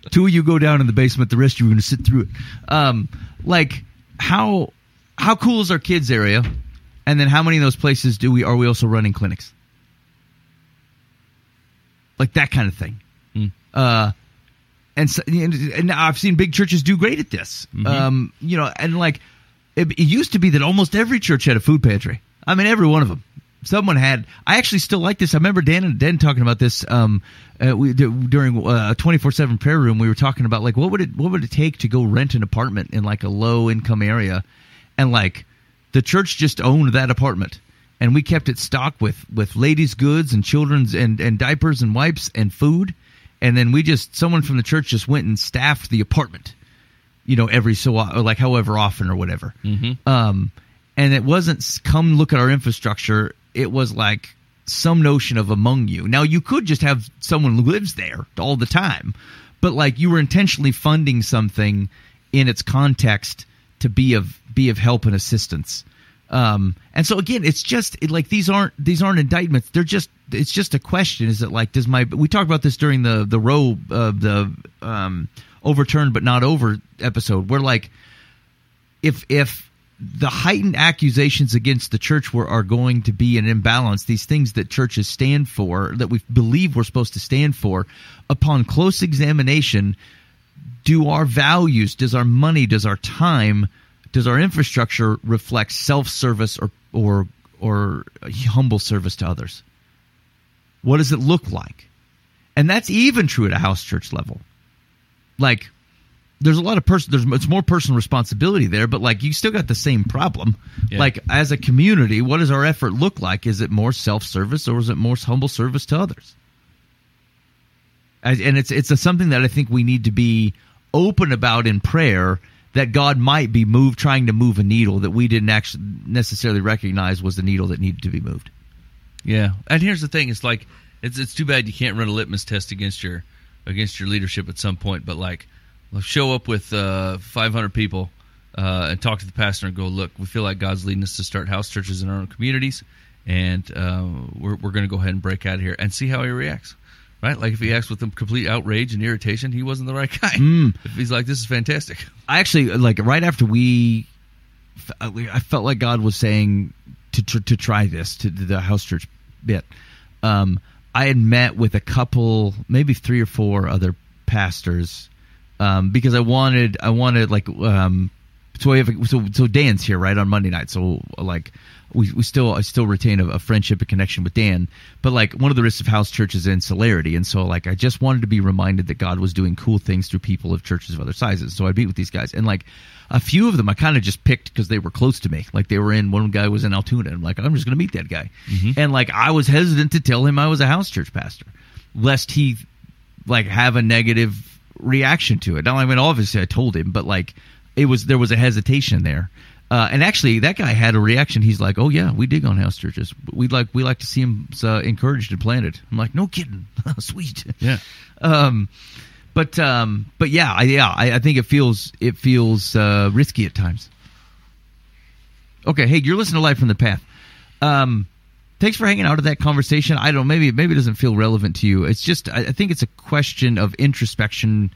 Two of you go down in the basement. The rest of you are going to sit through it. Um, like how how cool is our kids area? And then how many of those places do we are we also running clinics? Like that kind of thing. Hmm. Uh, and, so, and and I've seen big churches do great at this. Um, you know, and like it, it used to be that almost every church had a food pantry. I mean, every one of them. Someone had. I actually still like this. I remember Dan and Dan talking about this. Um, uh, we during a twenty four seven prayer room. We were talking about like what would it what would it take to go rent an apartment in like a low income area, and like the church just owned that apartment, and we kept it stocked with with ladies' goods and children's and and diapers and wipes and food, and then we just someone from the church just went and staffed the apartment you know, every so or like however often or whatever. Um, and it wasn't come look at our infrastructure. It was like some notion of among you. Now you could just have someone who lives there all the time, but like you were intentionally funding something in its context to be of be of help and assistance. Um, and so again, it's just like these aren't these aren't indictments. They're just it's just a question. Is it like does my we talked about this during the the row uh, the um, overturned but not over episode where like if if the heightened accusations against the church were are going to be an imbalance these things that churches stand for that we believe we're supposed to stand for upon close examination do our values does our money does our time does our infrastructure reflect self-service or or or humble service to others? What does it look like? And that's even true at a house church level. Like there's a lot of person there's it's more personal responsibility there but like you still got the same problem. Yeah. like as a community what does our effort look like? Is it more self-service or is it more humble service to others? And it's it's a, something that i think we need to be open about in prayer that god might be moved trying to move a needle that we didn't actually necessarily recognize was the needle that needed to be moved Yeah, and here's the thing: it's like it's it's too bad you can't run a litmus test against your against your leadership at some point. But like, show up with uh, 500 people uh, and talk to the pastor and go, look, we feel like God's leading us to start house churches in our own communities, and uh, we're we're going to go ahead and break out of here and see how he reacts. Right, like if he acts with complete outrage and irritation, he wasn't the right guy. If he's like, "This is fantastic," I actually like right after we, I felt like God was saying to to, to try this to the house church bit. Um, I had met with a couple, maybe three or four other pastors, um, because I wanted I wanted like um, so we have so so Dan's here right on Monday night, so like we, we still I still retain a, a friendship and connection with Dan, but like one of the risks of house church is insularity, and so like I just wanted to be reminded that God was doing cool things through people of churches of other sizes. So I'd meet with these guys, and like a few of them I kind of just picked because they were close to me. Like they were in one guy was in Altoona, and I'm like I'm just gonna meet that guy, mm-hmm. and like I was hesitant to tell him I was a house church pastor, lest he like have a negative reaction to it. Now, I mean, obviously I told him, but like it was there was a hesitation there. Uh, and actually, that guy had a reaction. He's like, "Oh yeah, we dig on house churches. We like we like to see them uh, encouraged and planted." I'm like, "No kidding, sweet." Yeah. Um, but um, but yeah, I, yeah, I, I think it feels it feels uh, risky at times. Okay, hey, you're listening to Life from the Path. Um, thanks for hanging out at that conversation. I don't maybe maybe it doesn't feel relevant to you. It's just I, I think it's a question of introspection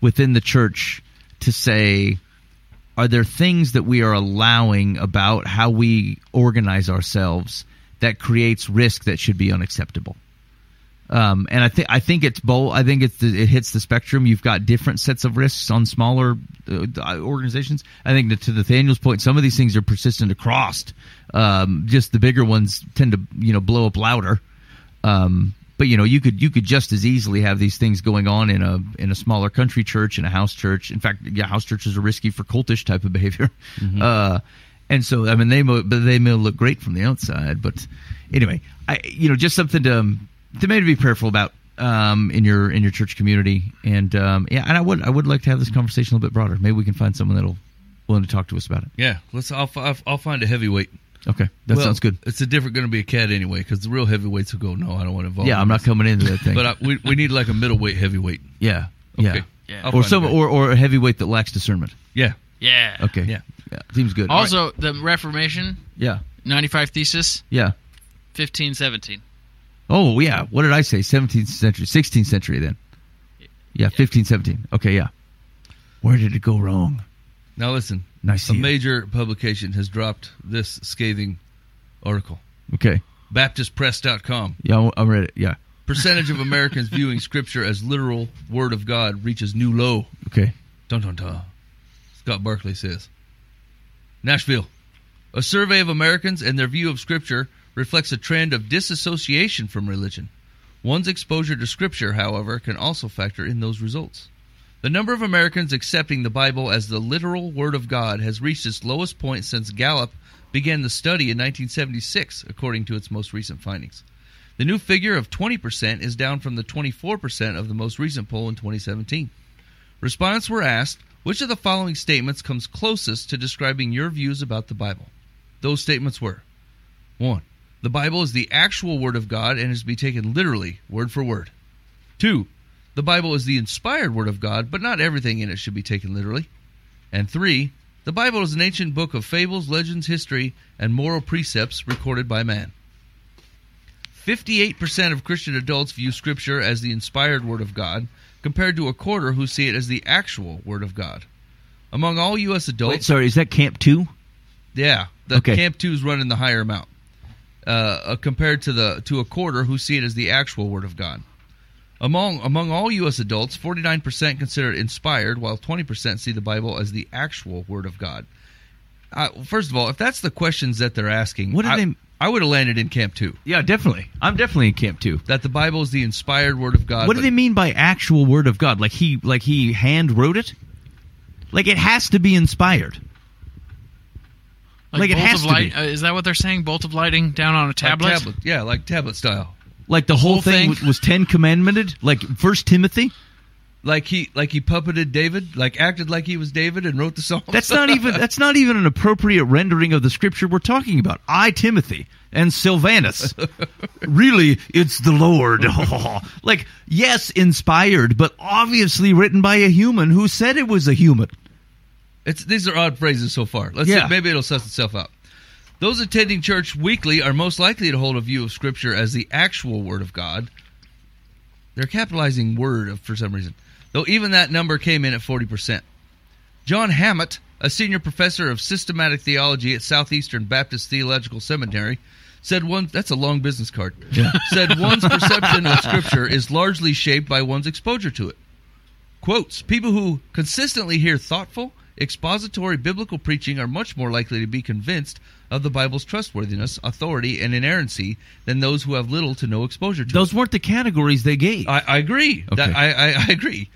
within the church to say are there things that we are allowing about how we organize ourselves that creates risk that should be unacceptable um, and I think I think it's both. I think it's the, it hits the spectrum. You've got different sets of risks on smaller uh, organizations. I think that to Nathaniel's point, some of these things are persistent across. Um, just the bigger ones tend to you know blow up louder. Um, but you know you could you could just as easily have these things going on in a in a smaller country church in a house church. In fact, yeah, house churches are risky for cultish type of behavior. Uh, and so I mean they but they may look great from the outside, but anyway, I you know just something to um, to maybe be prayerful about um, in your in your church community, and um, yeah, and I would I would like to have this conversation a little bit broader. Maybe we can find someone that'll willing to talk to us about it. Yeah. Let's. I'll. I'll, I'll find a heavyweight. Okay, that Well, sounds good. It's a different going to be a cat anyway, because the real heavyweights will go. No, I don't want to involve. Yeah, I'm not coming into that thing. But I, we we need like a middleweight heavyweight. yeah, Okay. yeah, Yeah. I'll or find some or or a heavyweight that lacks discernment. yeah. Yeah. Okay, Yeah. yeah, seems good. All right. Also, the Reformation, yeah, 95 Thesis, yeah. 1517. Oh yeah, what did I say? 17th century, 16th century then. Yeah, 15, 17. Okay, yeah. Where did it go wrong? Now listen. A major publication has dropped this scathing article. Okay, BaptistPress.com. yeah, I read it. Yeah, Percentage of Americans viewing Scripture as literal Word of God reaches new low. okay. Dun dun dun. Scott Barkley says. Nashville. A survey of Americans and their view of Scripture reflects a trend of disassociation from religion. One's exposure to Scripture, however, can also factor in those results. The number of Americans accepting the Bible as the literal Word of God has reached its lowest point since Gallup began the study in 1976, according to its most recent findings. The new figure of 20% is down from the 24% of the most recent poll in 2017. Respondents were asked, which of the following statements comes closest to describing your views about the Bible? Those statements were 1. The Bible is the actual Word of God and is to be taken literally, word for word. 2. The Bible is the inspired Word of God, but not everything in it should be taken literally. And 3. The Bible is an ancient book of fables, legends, history, and moral precepts recorded by man. 58% of Christian adults view Scripture as the inspired Word of God, compared to a quarter who see it as the actual Word of God. Among all U.S. adults, Wait, sorry, is that Camp Two? yeah, the Okay. Camp Two is running the higher amount, uh, uh, compared to the to a quarter who see it as the actual Word of God. Among among all U.S. adults, 49% consider it inspired, while 20% see the Bible as the actual Word of God. Uh, first of all, if that's the questions that they're asking, What do I, they- I would have landed in Camp Two. Yeah, definitely. I'm definitely in Camp Two. That the Bible is the inspired Word of God. what do they mean by actual word of God? Like he like he hand wrote it? Like it has to be inspired. Like it bolt has of to light, be. Uh, is that what they're saying? Bolt of lighting down on a Like tablet? tablet. Yeah, like tablet style. Like the whole, Whole thing, thing? was- was Ten Commandmented? Like First Timothy? Like he like he puppeted David, like acted like he was David and wrote the song. That's not even that's not even an appropriate rendering of the scripture we're talking about. I Timothy and Silvanus. really, it's the Lord. like yes, inspired, but obviously written by a human who said it was a human. It's these are odd phrases so far. Let's Yeah. see, maybe it'll suss itself out. Those attending church weekly are most likely to hold a view of Scripture as the actual Word of God. They're capitalizing "word" for some reason, though. Even that number came in at forty percent. John Hammett, a senior professor of systematic theology at Southeastern Baptist Theological Seminary, said one. That's a long business card. said one's perception of Scripture is largely shaped by one's exposure to it. Quotes People who consistently hear thoughtful, expository biblical preaching are much more likely to be convinced of the Bible's trustworthiness, authority, and inerrancy than those who have little to no exposure to Those it. weren't the categories they gave. I, I agree. That- I, I, I agree.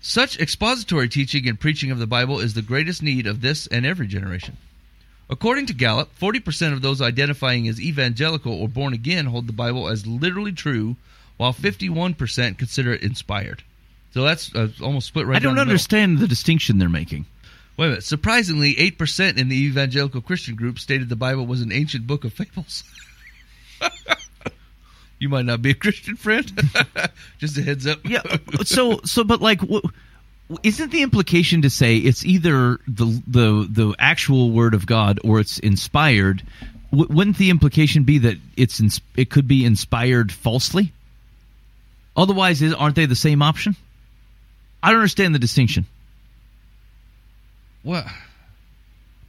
Such expository teaching and preaching of the Bible is the greatest need of this and every generation. According to Gallup, 40% of those identifying as evangelical or born again hold the Bible as literally true, while 51% consider it inspired. So that's uh, almost split right I down don't the middle. understand the distinction they're making. Wait a minute. Surprisingly, 8% in the evangelical Christian group stated the Bible was an ancient book of fables. you might not be a Christian friend. Just a heads up. Yeah. So so, but like, isn't the implication to say it's either the the the actual word of God or it's inspired? Wouldn't the implication be that it's ins- it could be inspired falsely? Otherwise, aren't they the same option? I don't understand the distinction. Well,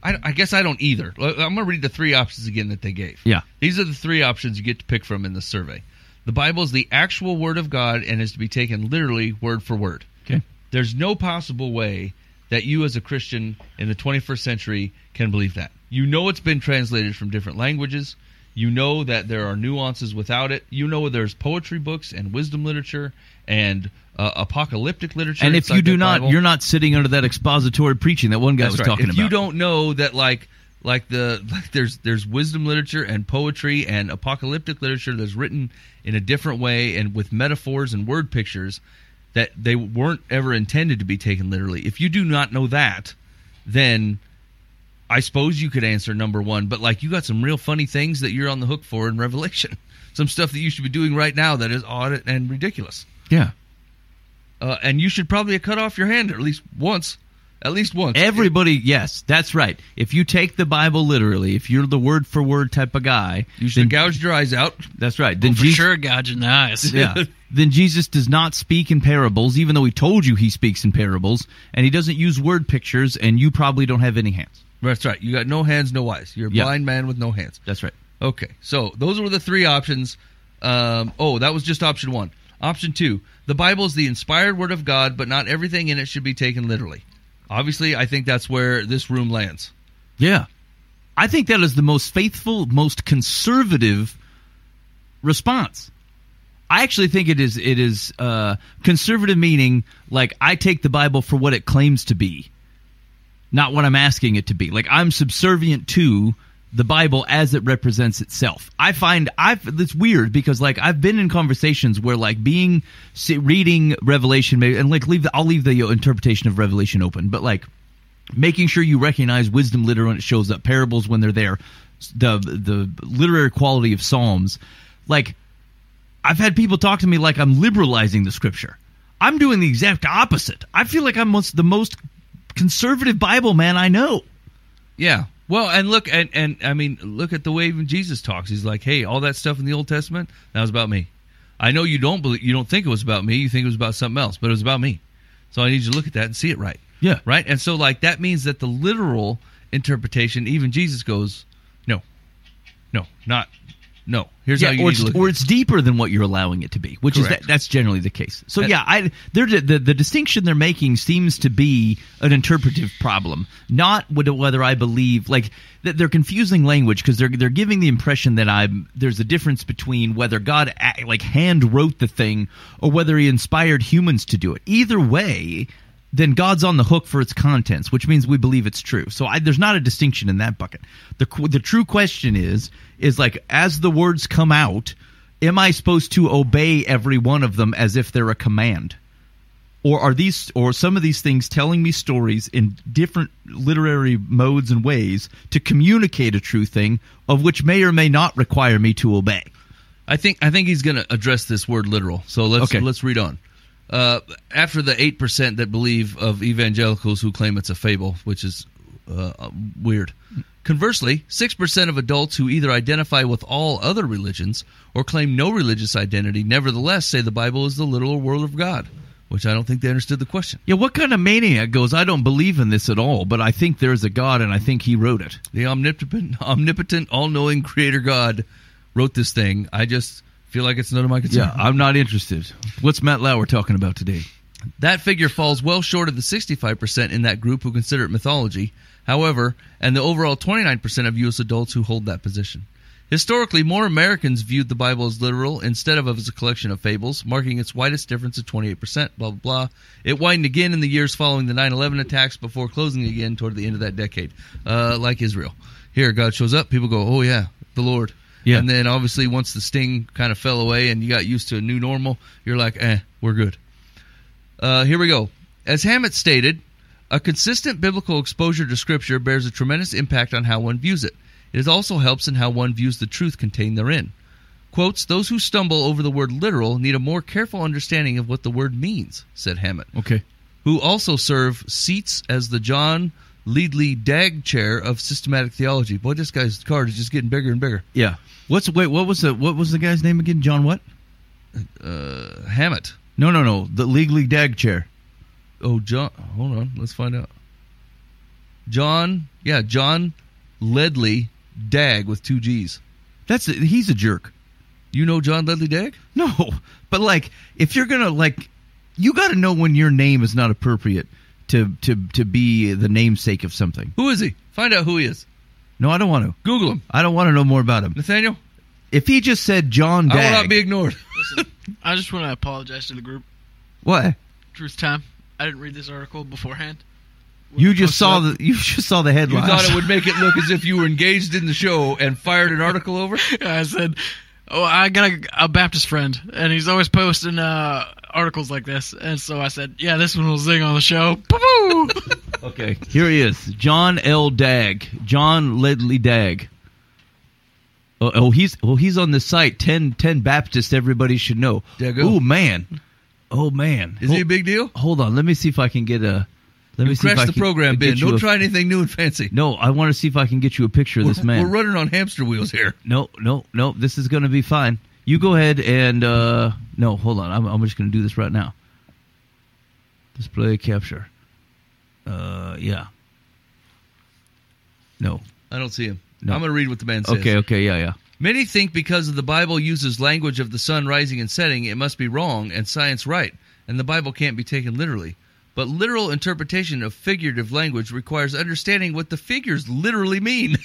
I, I guess I don't either. I'm going to read the three options again that they gave. Yeah. These are the three options you get to pick from in the survey. The Bible is the actual word of God and is to be taken literally word for word. Okay. There's no possible way that you, as a Christian in the 21st century, can believe that. You know it's been translated from different languages. You know that there are nuances without it. You know there's poetry books and wisdom literature and uh, apocalyptic literature. And if you do not, Bible. you're not sitting under that expository preaching that one guy That's was right. talking if about. you don't know that, like, like the like there's there's wisdom literature and poetry and apocalyptic literature that's written in a different way and with metaphors and word pictures that they weren't ever intended to be taken literally. If you do not know that, then I suppose you could answer number one. But like, you got some real funny things that you're on the hook for in Revelation. Some stuff that you should be doing right now that is odd and ridiculous. yeah. Uh, and you should probably cut off your hand at least once. At least once. Everybody, yes, that's right. If you take the Bible literally, if you're the word for word type of guy, you should then, have gouged your eyes out. that's right. Then For Jesus, sure, gouging the eyes. yeah. then Jesus does not speak in parables, even though he told you he speaks in parables, and he doesn't use word pictures, and you probably don't have any hands. That's right. You got no hands, no eyes. You're a Yeah. blind man with no hands. That's right. Okay, so those were the three options. Um, oh, that was just option one. Option two: the Bible is the inspired word of God, but not everything in it should be taken literally. Obviously, I think that's where this room lands. Yeah. I think that is the most faithful, most conservative response. I actually think it is it is uh, conservative meaning like I take the Bible for what it claims to be, not what I'm asking it to be. Like I'm subservient to the Bible as it represents itself. I find I've it's weird because like I've been in conversations where like being reading Revelation maybe and like leave the, I'll leave the uh, interpretation of Revelation open, but like making sure you recognize wisdom literally when it shows up, parables when they're there, the the literary quality of Psalms. Like I've had people talk to me like I'm liberalizing the scripture. I'm doing the exact opposite. I feel like I'm the most conservative Bible man I know. Yeah. Well, and look, and and I mean, look at the way even Jesus talks. He's like, "Hey, all that stuff in the Old Testament that was about me. I know you don't believe, you don't think it was about me. You think it was about something else, but it was about me. So I need you to look at that and see it right. Yeah. right. And so, like, that means that the literal interpretation, even Jesus goes, "No, no, not no. Here's how you or it's, look." or it's deeper than what you're allowing it to be, which is that, that's generally the case. So yeah, I they're, the the distinction they're making seems to be an interpretive problem, not whether whether I believe like that they're confusing language because they're they're giving the impression that I'm there's a difference between whether God like hand wrote the thing or whether he inspired humans to do it. Either way. Then God's on the hook for its contents, which means we believe it's true. So I, there's not a distinction in that bucket. The the true question is is like as the words come out, am I supposed to obey every one of them as if they're a command? Or are these or some of these things telling me stories in different literary modes and ways to communicate a true thing of which may or may not require me to obey? I think I think he's going to address this word literal. So let's Okay. let's read on. Uh, after the eight percent that believe of evangelicals who claim it's a fable, which is uh, weird. Conversely, six percent of adults who either identify with all other religions or claim no religious identity, nevertheless say the Bible is the literal word of God. Which I don't think they understood the question. Yeah, what kind of maniac goes, I don't believe in this at all, but I think there's a God and I think he wrote it. The omnipotent, omnipotent, all-knowing Creator God wrote this thing. I just feel like it's none of my concern. Yeah, I'm not interested. What's Matt Lauer talking about today? That figure falls well short of the 65% in that group who consider it mythology, however, and the overall 29% of U.S. adults who hold that position. Historically, more Americans viewed the Bible as literal instead of as a collection of fables, marking its widest difference of 28%, blah, blah, blah. It widened again in the years following the 9 11 attacks before closing again toward the end of that decade, uh, like Israel. Here, God shows up, people go, oh, yeah, the Lord. Yeah. And then obviously, once the sting kind of fell away and you got used to a new normal, you're like, eh, we're good. Uh, here we go. As Hammett stated, A consistent biblical exposure to Scripture bears a tremendous impact on how one views it. It also helps in how one views the truth contained therein. Quotes, those who stumble over the word literal need a more careful understanding of what the word means, said Hammett, Okay. who also serve seats as the John Leadley Dagg Chair of Systematic Theology. Boy, this guy's card is just getting bigger and bigger. Yeah. What's wait? What was the what was the guy's name again? John what? Uh, Hammett. No, no, no. The Leadley Dagg chair. Oh, John. Hold on. Let's find out. John. Yeah, John Leadley Dagg with two G's. That's he's a jerk. You know John Leadley Dagg? No, but like if you're gonna like, you got to know when your name is not appropriate to to to be the namesake of something. Who is he? Find out who he is. No, I don't want to. Google him. I don't want to know more about him. Nathaniel, If he just said John I will not be ignored. Listen, I just want to apologize to the group. what? Truth time. I didn't read this article beforehand. When You just saw up. the you just saw the headline. You thought it would make it look as if you were engaged in the show and fired an article over? I said, "Oh, I got a, a Baptist friend, and he's always posting uh, articles like this." And so I said, "Yeah, this one will zing on the show." Okay, here he is, John L. Dagg, John Leadley Dagg. Oh, oh, he's well, he's on the site 10, 10 Baptist. Everybody should know. Oh man, oh man. Is he a big deal? Hold on, let me see if I can get a. Let me You see if crashed I the can program, Ben. Don't try anything new and fancy. No, I want to see if I can get you a picture of this we're, man. we're running on hamster wheels here. No, no, no. This is going to be fine. You go ahead and uh no, hold on. I'm, I'm just going to do this right now. Display capture. Uh, yeah. No. I don't see him. No. I'm going to read what the man says. Okay. Okay. Yeah. Yeah. Many think because the Bible uses language of the sun rising and setting, it must be wrong and science right, and the Bible can't be taken literally. But literal interpretation of figurative language requires understanding what the figures literally mean.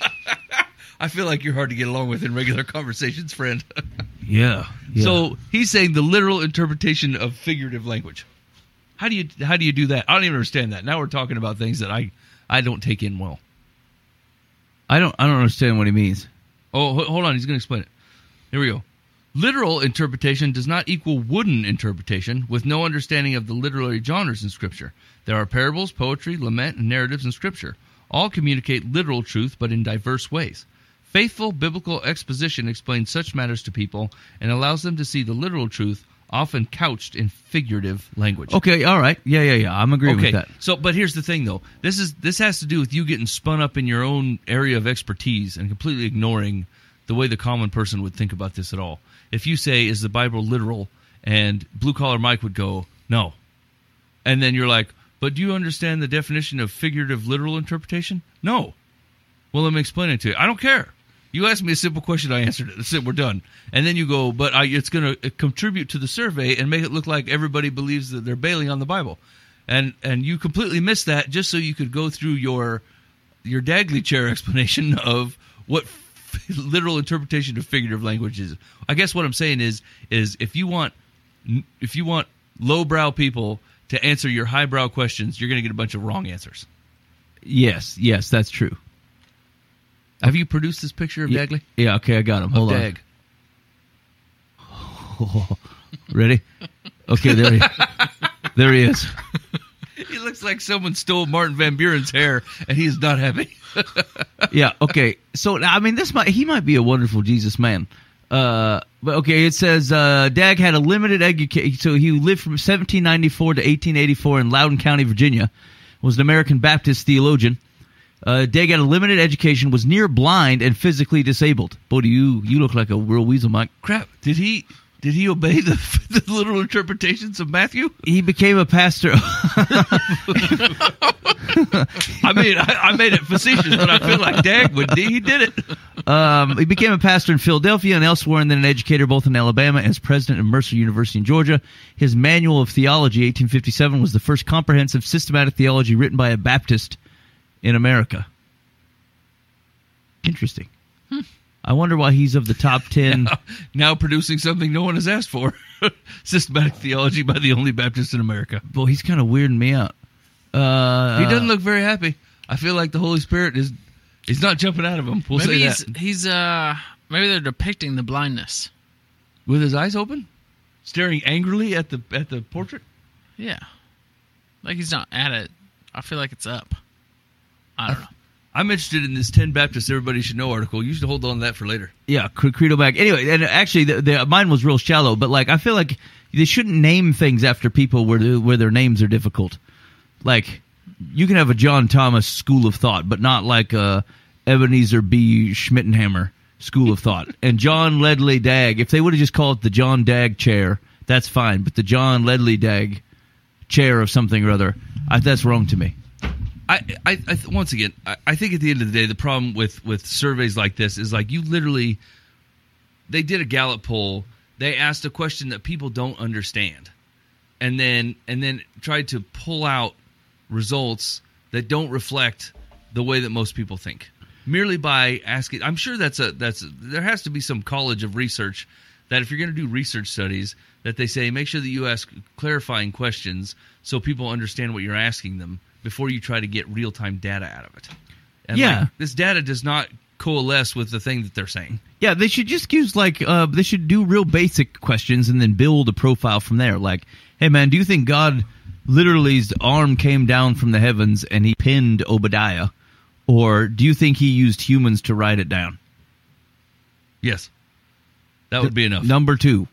I feel like you're hard to get along with in regular conversations, friend. Yeah. yeah. So he's saying the literal interpretation of figurative language. How do you how do you do that? I don't even understand that. Now we're talking about things that I I don't take in well. I don't. I don't understand what he means. Oh, hold on. He's going to explain it. Here we go. Literal interpretation does not equal wooden interpretation with no understanding of the literary genres in Scripture. There are parables, poetry, lament, and narratives in Scripture. All communicate literal truth, but in diverse ways. Faithful biblical exposition explains such matters to people and allows them to see the literal truth, often couched in figurative language. Okay. All right. Yeah. Yeah. Yeah. I'm agreeing Okay. with that. So, but here's the thing, though. This is this has to do with you getting spun up in your own area of expertise and completely ignoring the way the common person would think about this at all. If you say, "Is the Bible literal?" and blue collar Mike would go, "No," and then you're like, "But do you understand the definition of figurative literal interpretation?" No. Well, let me explain it to you. I don't care. You asked me a simple question, I answered it. That's it. We're done. And then you go, but I, it's going to uh, contribute to the survey and make it look like everybody believes that they're bailing on the Bible, and and you completely missed that just so you could go through your your Dagley chair explanation of what literal interpretation of figurative language is. I guess what I'm saying is is if you want if you want lowbrow people to answer your highbrow questions, you're going to get a bunch of wrong answers. Yes. Yes. That's true. Have you produced this picture of Yeah, Dagley? Yeah. Okay. I got him. Hold of on. Dagg. Ready? Okay. There he. there he is. He looks like someone stole Martin Van Buren's hair, and he is not happy. yeah. Okay. So I mean, this might he might be a wonderful Jesus man. Uh, but okay, it says uh, Dagg had a limited education. So he lived from 1794 to 1884 in Loudoun County, Virginia. Was an American Baptist theologian. Uh, Dagg had a limited education. Was near blind and physically disabled. Boy, do you you look like a real weasel, Mike. Crap! Did he did he obey the, the literal interpretations of Matthew? He became a pastor. I mean, I, I made it facetious, but I feel like Dagg would. He did it. Um, he became a pastor in Philadelphia and elsewhere, and then an educator both in Alabama and as president of Mercer University in Georgia. His Manual of Theology, 1857, was the first comprehensive systematic theology written by a Baptist in America. Interesting. I wonder why he's of the top 10. Now producing something no one has asked for: systematic theology by the only Baptist in America. Boy, he's kind of weirding me out. Uh, He doesn't look very happy. I feel like the Holy Spirit is. He's not jumping out of him. We'll maybe say he's that. he's uh maybe they're depicting the blindness. With his eyes open, staring angrily at the at the portrait. Yeah. Like he's not at it. I feel like it's up. I don't know. I'm interested in this 10 Baptists Everybody Should Know article. You should hold on to that for later. Yeah, cre- credo back. Anyway, and actually, the, the, mine was real shallow, but like I feel like they shouldn't name things after people where the, where their names are difficult. Like you can have a John Thomas school of thought, but not like a Ebenezer B. Schmittenhammer school of thought. And John Leadley Dagg, if they would have just called it the John Dagg chair, that's fine. But the John Leadley Dagg chair of something or other, I, that's wrong to me. I, I, I once again, I, I think at the end of the day, the problem with with surveys like this is like you literally, they did a Gallup poll. They asked a question that people don't understand, and then and then tried to pull out results that don't reflect the way that most people think. Merely by asking, I'm sure that's a that's there has to be some college of research that if you're going to do research studies, that they say make sure that you ask clarifying questions so people understand what you're asking them before you try to get real time data out of it. And Yeah. like, this data does not coalesce with the thing that they're saying. Yeah, they should just use like uh, they should do real basic questions and then build a profile from there. Like, hey man, do you think God literally's arm came down from the heavens and he pinned Obadiah, or do you think he used humans to write it down? Yes, that would be enough. Number two.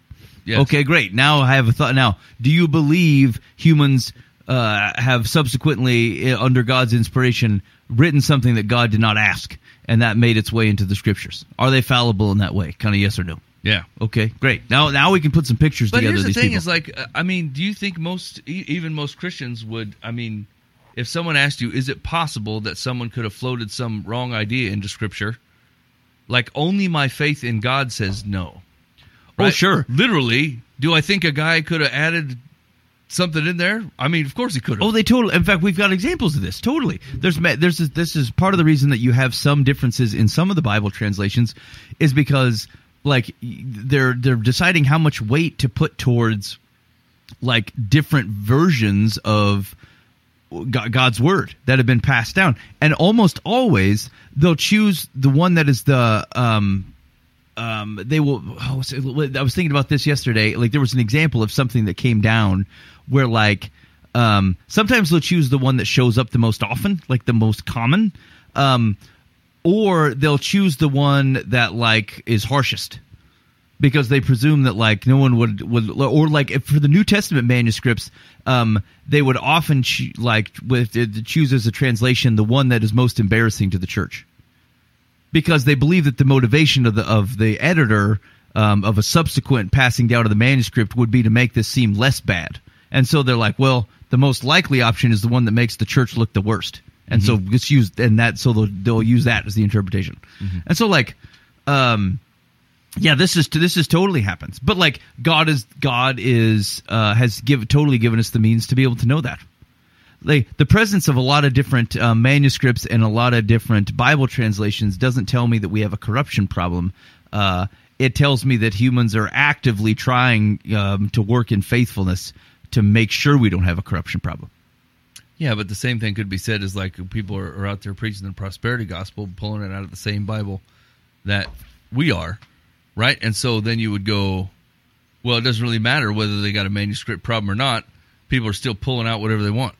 Yes. Okay, great. Now I have a thought. Now, do you believe humans uh, have subsequently, uh, under God's inspiration, written something that God did not ask, and that made its way into the scriptures? Are they fallible in that way? Kind of yes or no? Yeah. Okay, great. Now, now we can put some pictures But together. here's the these thing: people. is like, uh, I mean, do you think most, even most Christians would? I mean, if someone asked you, is it possible that someone could have floated some wrong idea into Scripture? Like, only my faith in God says no. Oh, sure. Literally, do I think a guy could have added something in there? I mean, of course he could have. Oh, they totally. In fact, we've got examples of this. Totally. There's there's this, is part of the reason that you have some differences in some of the Bible translations, is because like they're they're deciding how much weight to put towards like different versions of God's word that have been passed down, and almost always they'll choose the one that is the um um, they will. Oh, I was thinking about this yesterday. Like there was an example of something that came down where like um, sometimes they'll choose the one that shows up the most often, like the most common, um, or they'll choose the one that like is harshest because they presume that like no one would would or like for the New Testament manuscripts, um, they would often like with choose as a translation the one that is most embarrassing to the church because they believe that the motivation of the of the editor um, of a subsequent passing down of the manuscript would be to make this seem less bad, and so they're like, well, the most likely option is the one that makes the church look the worst, and so let's use and that so they'll they'll use that as the interpretation, and so like, um, yeah, this is this is totally happens, but like God is God is uh, has give totally given us the means to be able to know that like the presence of a lot of different uh, manuscripts and a lot of different Bible translations doesn't tell me that we have a corruption problem. Uh, it tells me that humans are actively trying um, to work in faithfulness to make sure we don't have a corruption problem. Yeah, but the same thing could be said as like people are, are out there preaching the prosperity gospel, pulling it out of the same Bible that we are, right? And so then you would go, well, it doesn't really matter whether they got a manuscript problem or not. People are still pulling out whatever they want.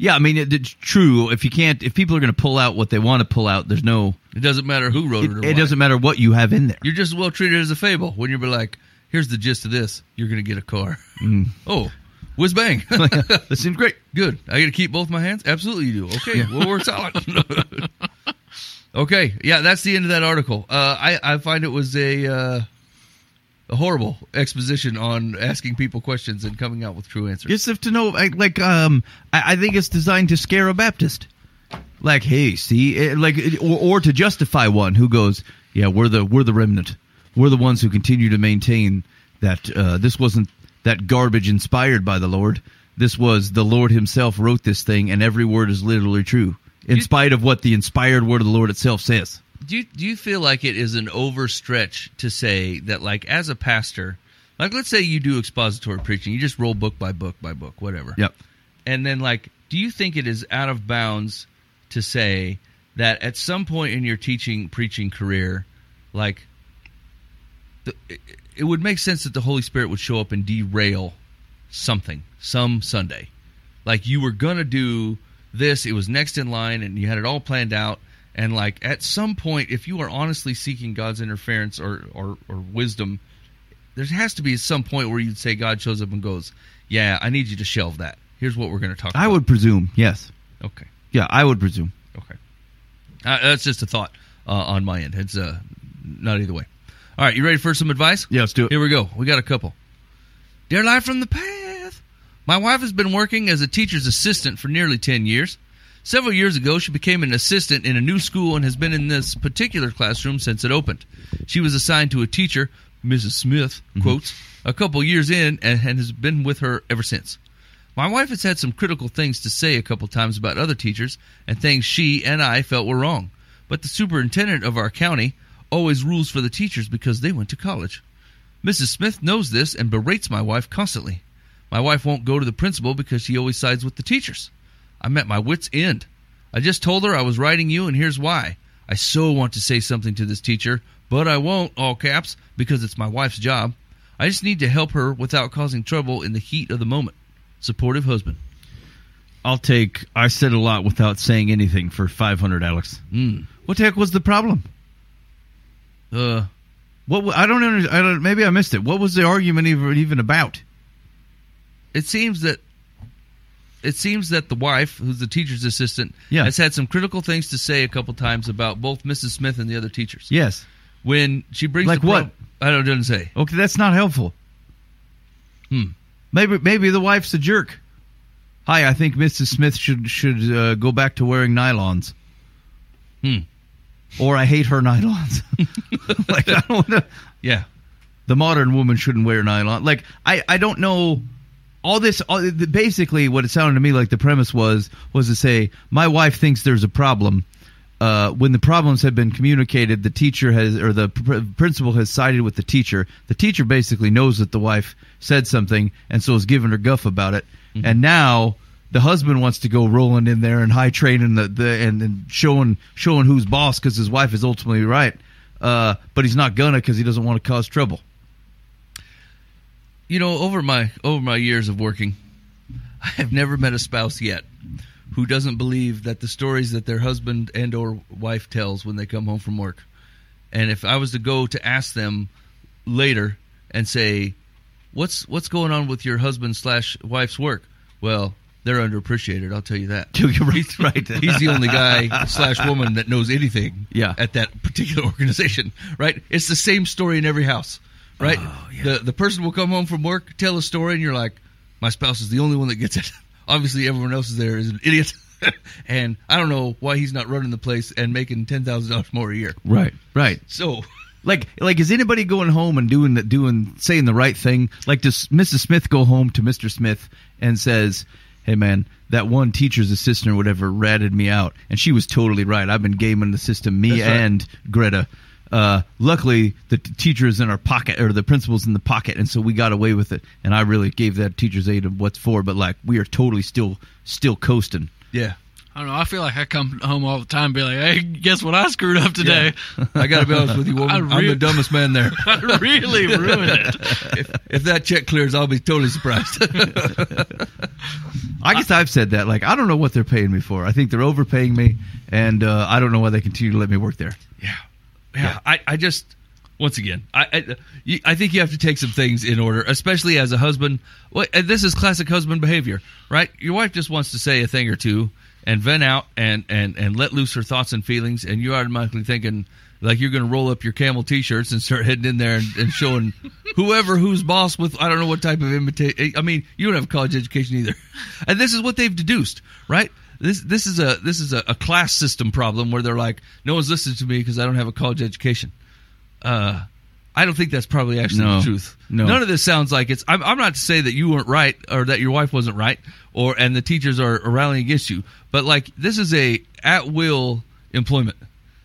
Yeah, I mean it, it's true. If you can't, if people are going to pull out what they want to pull out, there's no. It doesn't matter who wrote it. It, or it doesn't matter what you have in there. You're just well treated as a fable when you're like, here's the gist of this. You're going to get a car. Oh, whiz bang. that seems great. Good. I got to keep both my hands? Absolutely, you do. Okay. Well, we're solid. okay. Yeah, that's the end of that article. Uh, I, I find it was a, uh, a horrible exposition on asking people questions and coming out with true answers. Just if to know, like, like um, I, I think it's designed to scare a Baptist. Like, hey, see, eh, like, or, or to justify one who goes, yeah, we're the we're the remnant, we're the ones who continue to maintain that uh, this wasn't that garbage inspired by the Lord. This was the Lord Himself wrote this thing, and every word is literally true, in You- spite of what the inspired word of the Lord itself says. Do you, do you feel like it is an overstretch to say that like as a pastor like let's say you do expository preaching you just roll book by book by book whatever Yep. and then like do you think it is out of bounds to say that at some point in your teaching preaching career like the, it, it would make sense that the holy spirit would show up and derail something some sunday like you were gonna do this, it was next in line, and you had it all planned out. And like at some point, if you are honestly seeking God's interference or or, or wisdom, there has to be some point where you'd say God shows up and goes, "Yeah, I need you to shelve that. Here's what we're going to talk about. I about." would presume, yes. Okay. Yeah, I would presume. Okay. Uh, that's just a thought uh, on my end. It's uh, not either way. All right, you ready for some advice? Yeah, let's do it. Here we go. We got a couple. Dear Life from the Path. My wife has been working as a teacher's assistant for nearly 10 years. Several years ago, she became an assistant in a new school and has been in this particular classroom since it opened. She was assigned to a teacher, Mrs. Smith, mm-hmm. quotes, a couple years in and, and has been with her ever since. My wife has had some critical things to say a couple times about other teachers and things she and I felt were wrong. But the superintendent of our county always rules for the teachers because they went to college. Mrs. Smith knows this and berates my wife constantly. My wife won't go to the principal because she always sides with the teachers. I'm at my wits' end. I just told her I was writing you, and here's why. I so want to say something to this teacher, but I won't, all caps, because it's my wife's job. I just need to help her without causing trouble in the heat of the moment. Supportive husband. I'll take I said a lot without saying anything for 500, Alex. Mm. What the heck was the problem? Uh, What I don't under, I don't maybe I missed it. What was the argument even even about? it seems that it seems that the wife, who's the teacher's assistant, Yeah. has had some critical things to say a couple times about both Mrs. Smith and the other teachers. Yes. When she brings Like what? I don't it doesn't say. Okay, that's not helpful. Hmm. Maybe maybe the wife's a jerk. Hi, I think Mrs. Smith should should uh, go back to wearing nylons. Hmm. Or I hate her nylons. like I don't know. Yeah. The modern woman shouldn't wear nylon. Like I I don't know. All this, all, basically, what it sounded to me like the premise was was to say my wife thinks there's a problem. Uh, when the problems have been communicated, the teacher has or the pr- principal has sided with the teacher. The teacher basically knows that the wife said something, and so is giving her guff about it. And now the husband wants to go rolling in there and high training the, the and, and showing showing who's boss because his wife is ultimately right. Uh, but he's not gonna because he doesn't want to cause trouble. You know, over my over my years of working, I have never met a spouse yet who doesn't believe that the stories that their husband and or wife tells when they come home from work. And if I was to go to ask them later and say, "What's what's going on with your husband slash wife's work?" Well, they're underappreciated. I'll tell you that. You're right. right. He's the only guy slash woman that knows anything Yeah. at that particular organization, right? It's the same story in every house, right? Oh, The the person will come home from work, tell a story, and you're like, my spouse is the only one that gets it. Obviously, everyone else is there is an idiot, and I don't know why he's not running the place and making ten thousand dollars more a year. right. Right. So, Like, like, is anybody going home and doing the, doing saying the right thing? Like, does Mrs. Smith go home to Mr. Smith and says, "Hey, man, that one teacher's assistant or whatever ratted me out, and she was totally right. I've been gaming the system, me right. and Greta. Uh, luckily, the t- teacher is in our pocket, or the principal's in the pocket, and so we got away with it. And I really gave that teacher's aide of what's for, but like, we are totally still, still coasting. yeah, I don't know. I feel like I come home all the time and be like, hey, guess what I screwed up today? I got to be honest with you, woman. I I'm the dumbest man there. I really ruined it. if, if that check clears, I'll be totally surprised. I guess I've said that. Like, I don't know what they're paying me for. I think they're overpaying me, and uh, I don't know why they continue to let me work there. Yeah, yeah. I, I just once again, I, I I think you have to take some things in order, especially as a husband. Well, this is classic husband behavior, right? Your wife just wants to say a thing or two and vent out and and and let loose her thoughts and feelings, and you're automatically thinking like you're going to roll up your camel t-shirts and start heading in there and, and showing whoever who's boss with I don't know what type of imitation. I mean, you don't have a college education either, and this is what they've deduced, right? This this is a this is a, a class system problem where they're like, no one's listening to me because I don't have a college education. Uh, I don't think that's probably actually No. the truth. No. None of this sounds like it's. I'm, I'm not to say that you weren't right or that your wife wasn't right or and the teachers are, are rallying against you, but like this is a at will employment.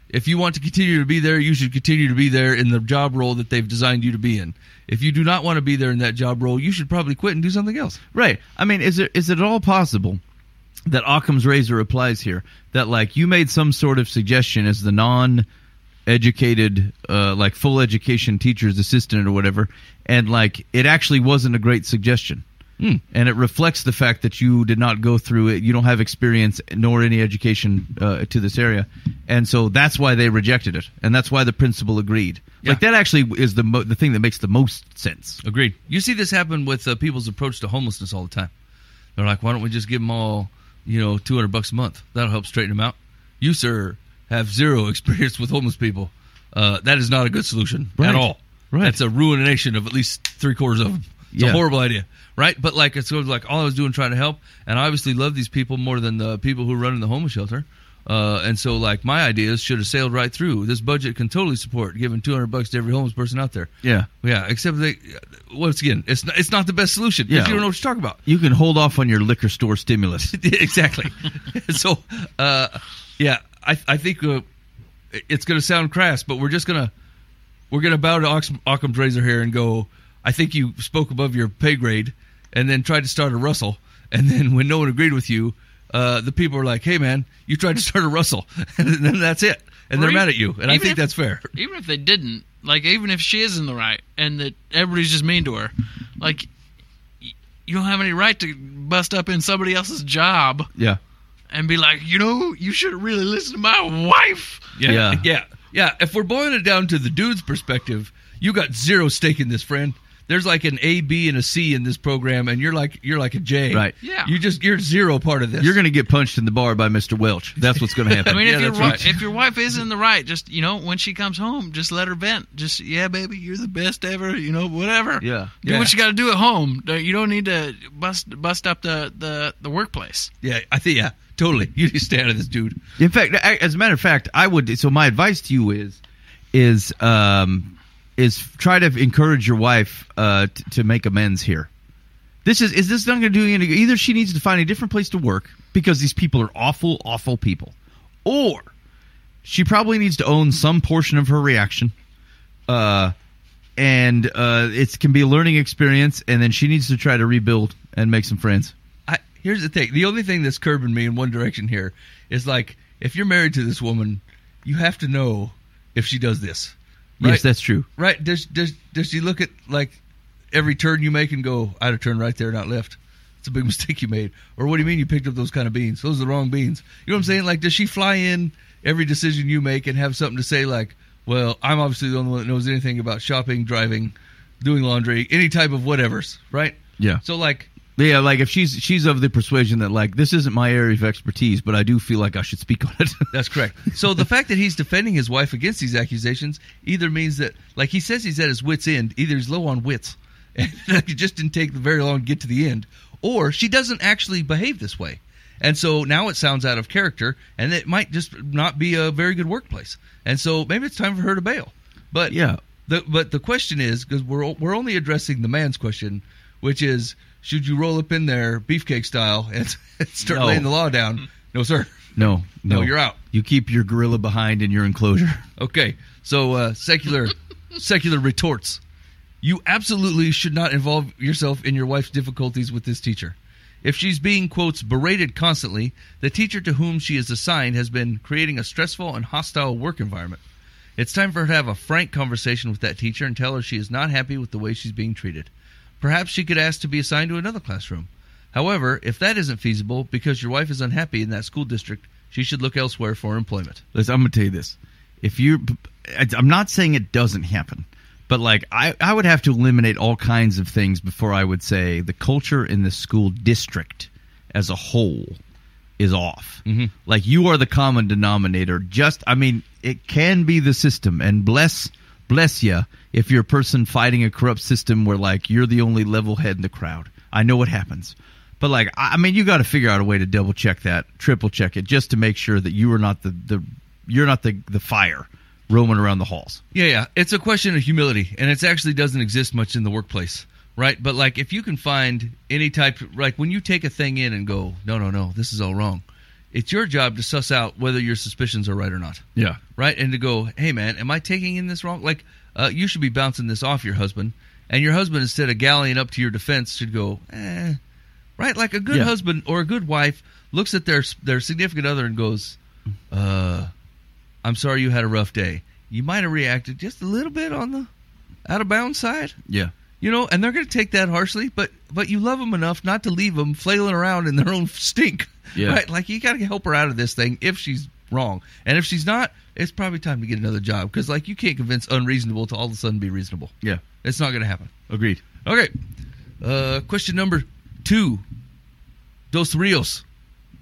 If you want to continue to be there, you should continue to be there in the job role that they've designed you to be in. If you do not want to be there in that job role, you should probably quit and do something else. Right. I mean, is it is it at all possible that Occam's razor applies here? That like you made some sort of suggestion as the non educated uh like full education teacher's assistant or whatever and like it actually wasn't a great suggestion Hmm. and it reflects the fact that you did not go through it. You don't have experience nor any education uh, to this area, and so that's why they rejected it, and that's why the principal agreed. Like that actually is the mo- the thing that makes the most sense. Agreed. You see this happen with uh, people's approach to homelessness all the time. They're like, why don't we just give them all, you know, 200 bucks a month? That'll help straighten them out. You, sir, have zero experience with homeless people. Uh, that is not a good solution Right. at all. Right. That's a ruination of at least three quarters of them. It's Yeah. a horrible idea, right? But like, it's sort of like all I was doing trying to help, and I obviously love these people more than the people who run in the homeless shelter. Uh, and so, like, my ideas should have sailed right through. This budget can totally support giving 200 bucks to every homeless person out there. Yeah, Yeah, except they once again, it's not, it's not the best solution. Yeah. if you don't know what you're talking about. you can hold off on your liquor store stimulus. exactly. so, uh, yeah, I I think uh, it's going to sound crass, but we're just gonna we're gonna bow to Occam's razor here and go. I think you spoke above your pay grade, and then tried to start a rustle, and then when no one agreed with you. Uh, the people are like, "Hey, man, you tried to start a rustle," and then that's it, and Or they're even- mad at you, and I think if- that's fair. even if they didn't, like even if she is in the right and that everybody's just mean to her, like you don't have any right to bust up in somebody else's job yeah, and be like, you know, you should really listen to my wife. Yeah, Yeah. yeah, yeah. If we're boiling it down to the dude's perspective, you got zero stake in this, friend. There's like an A, B, and a C in this program, and you're like you're like a J. Right. Yeah. You just you're zero part of this. you're going to get punched in the bar by Mr. Welch. That's what's going to happen. I mean, Yeah, if your that's right. if your wife is in the right, just you know, when she comes home, just let her vent. Just yeah, baby, you're the best ever. You know, whatever. Yeah. Do Yeah. what you got to do at home. You don't need to bust bust up the the the workplace. yeah, I think yeah, totally. You just stay out of this, dude. In fact, as a matter of fact, I would. So my advice to you is, is um, is try to encourage your wife uh, t- to make amends here. This is is this not going to do any? Either she needs to find a different place to work because these people are awful, awful people, or she probably needs to own some portion of her reaction. Uh, and uh, it can be a learning experience, and then she needs to try to rebuild and make some friends. I, here's the thing. The only thing that's curbing me in one direction here is like if you're married to this woman, you have to know if she does this. Yes, Right? that's true. Right? Does does does she look at like every turn you make and go, I'd have turned right there, not left. It's a big mistake you made. Or what do you mean you picked up those kind of beans? Those are the wrong beans. You know what I'm saying? Like, does she fly in every decision you make and have something to say like, well, I'm obviously the only one that knows anything about shopping, driving, doing laundry, any type of whatevers, right? Yeah. So like, Yeah, like if she's she's of the persuasion that like this isn't my area of expertise, but I do feel like I should speak on it. That's correct. So the fact that he's defending his wife against these accusations either means that, like he says, he's at his wits' end. Either he's low on wits, and it just didn't take very long to get to the end, or she doesn't actually behave this way, and so now it sounds out of character, and it might just not be a very good workplace, and so maybe it's time for her to bail. But yeah. the but the question is because we're we're only addressing the man's question, which is should you roll up in there beefcake style and start No. laying the law down? No, sir. No, no, No, you're out. You keep your gorilla behind in your enclosure. Okay, so uh, secular secular retorts. You absolutely should not involve yourself in your wife's difficulties with this teacher. If she's being quotes berated constantly, the teacher to whom she is assigned has been creating a stressful and hostile work environment. It's time for her to have a frank conversation with that teacher and tell her she is not happy with the way she's being treated. Perhaps she could ask to be assigned to another classroom. However, if that isn't feasible because your wife is unhappy in that school district, she should look elsewhere for employment. Listen, I'm gonna tell you this: if you, I'm not saying it doesn't happen, but like I, I would have to eliminate all kinds of things before I would say the culture in the school district as a whole is off. Mhm. Like you are the common denominator. Just, I mean, it can be the system, and bless, bless you if you're a person fighting a corrupt system where like you're the only level head in the crowd. I know what happens. But like, I mean, you got to figure out a way to double check that, triple check it, just to make sure that you are not the, the you're not the the fire roaming around the halls. Yeah, yeah. It's a question of humility, and it actually doesn't exist much in the workplace, right? But like, if you can find any type, like when you take a thing in and go, no, no, no, this is all wrong. It's your job to suss out whether your suspicions are right or not, Yeah, right? And to go, hey, man, am I taking in this wrong? Like, uh, you should be bouncing this off your husband, and your husband, instead of gallying up to your defense, should go, eh, right? Like a good Yeah. husband or a good wife looks at their their significant other and goes, uh, I'm sorry you had a rough day. You might have reacted just a little bit on the out of bounds side. yeah, You know, and they're going to take that harshly, but but you love them enough not to leave them flailing around in their own stink. Yeah. Right? Like you got to help her out of this thing if she's wrong, and if she's not, it's probably time to get another job because like you can't convince unreasonable to all of a sudden be reasonable. Yeah. It's not going to happen. Agreed. Okay. Uh, question number two. Dos Rios.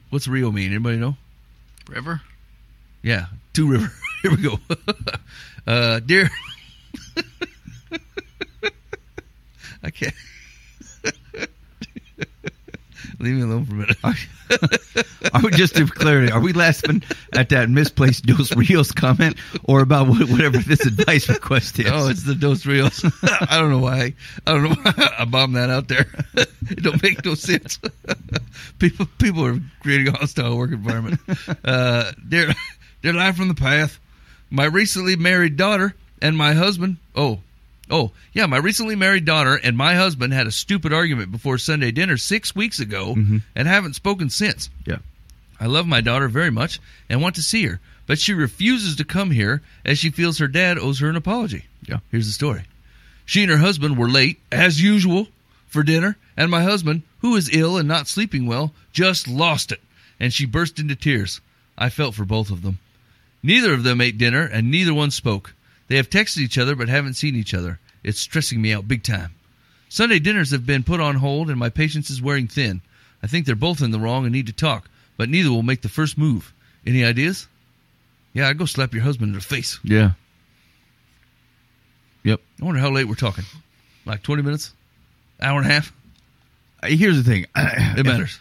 What's Rio mean? Anybody know? River. Yeah, Two River. Here we go. uh, dear. I can't. Leave me alone for a minute. I would just to clarity? Are we laughing at that misplaced Dos Rios comment, or about whatever this advice request is? Oh, it's the Dos Rios. I don't know why. I don't know why I bombed that out there. it don't make no sense. people, people are creating a hostile work environment. Uh, dear, dear life from the path. My recently married daughter and my husband. Oh, oh, yeah. My recently married daughter and my husband had a stupid argument before Sunday dinner six weeks ago, mm-hmm. and haven't spoken since. yeah. I love my daughter very much and want to see her, but she refuses to come here as she feels her dad owes her an apology. Yeah. Here's the story. She and her husband were late, as usual, for dinner, and my husband, who is ill and not sleeping well, just lost it, and she burst into tears. I felt for both of them. Neither of them ate dinner, and neither one spoke. They have texted each other but haven't seen each other. It's stressing me out big time. Sunday dinners have been put on hold, and my patience is wearing thin. I think they're both in the wrong and need to talk, but neither will make the first move. Any ideas? Yeah, I'd go slap your husband in the face. Yeah. Yep. I wonder how late we're talking. Like 20 minutes? Hour and a half? Uh, Here's the thing. It matters.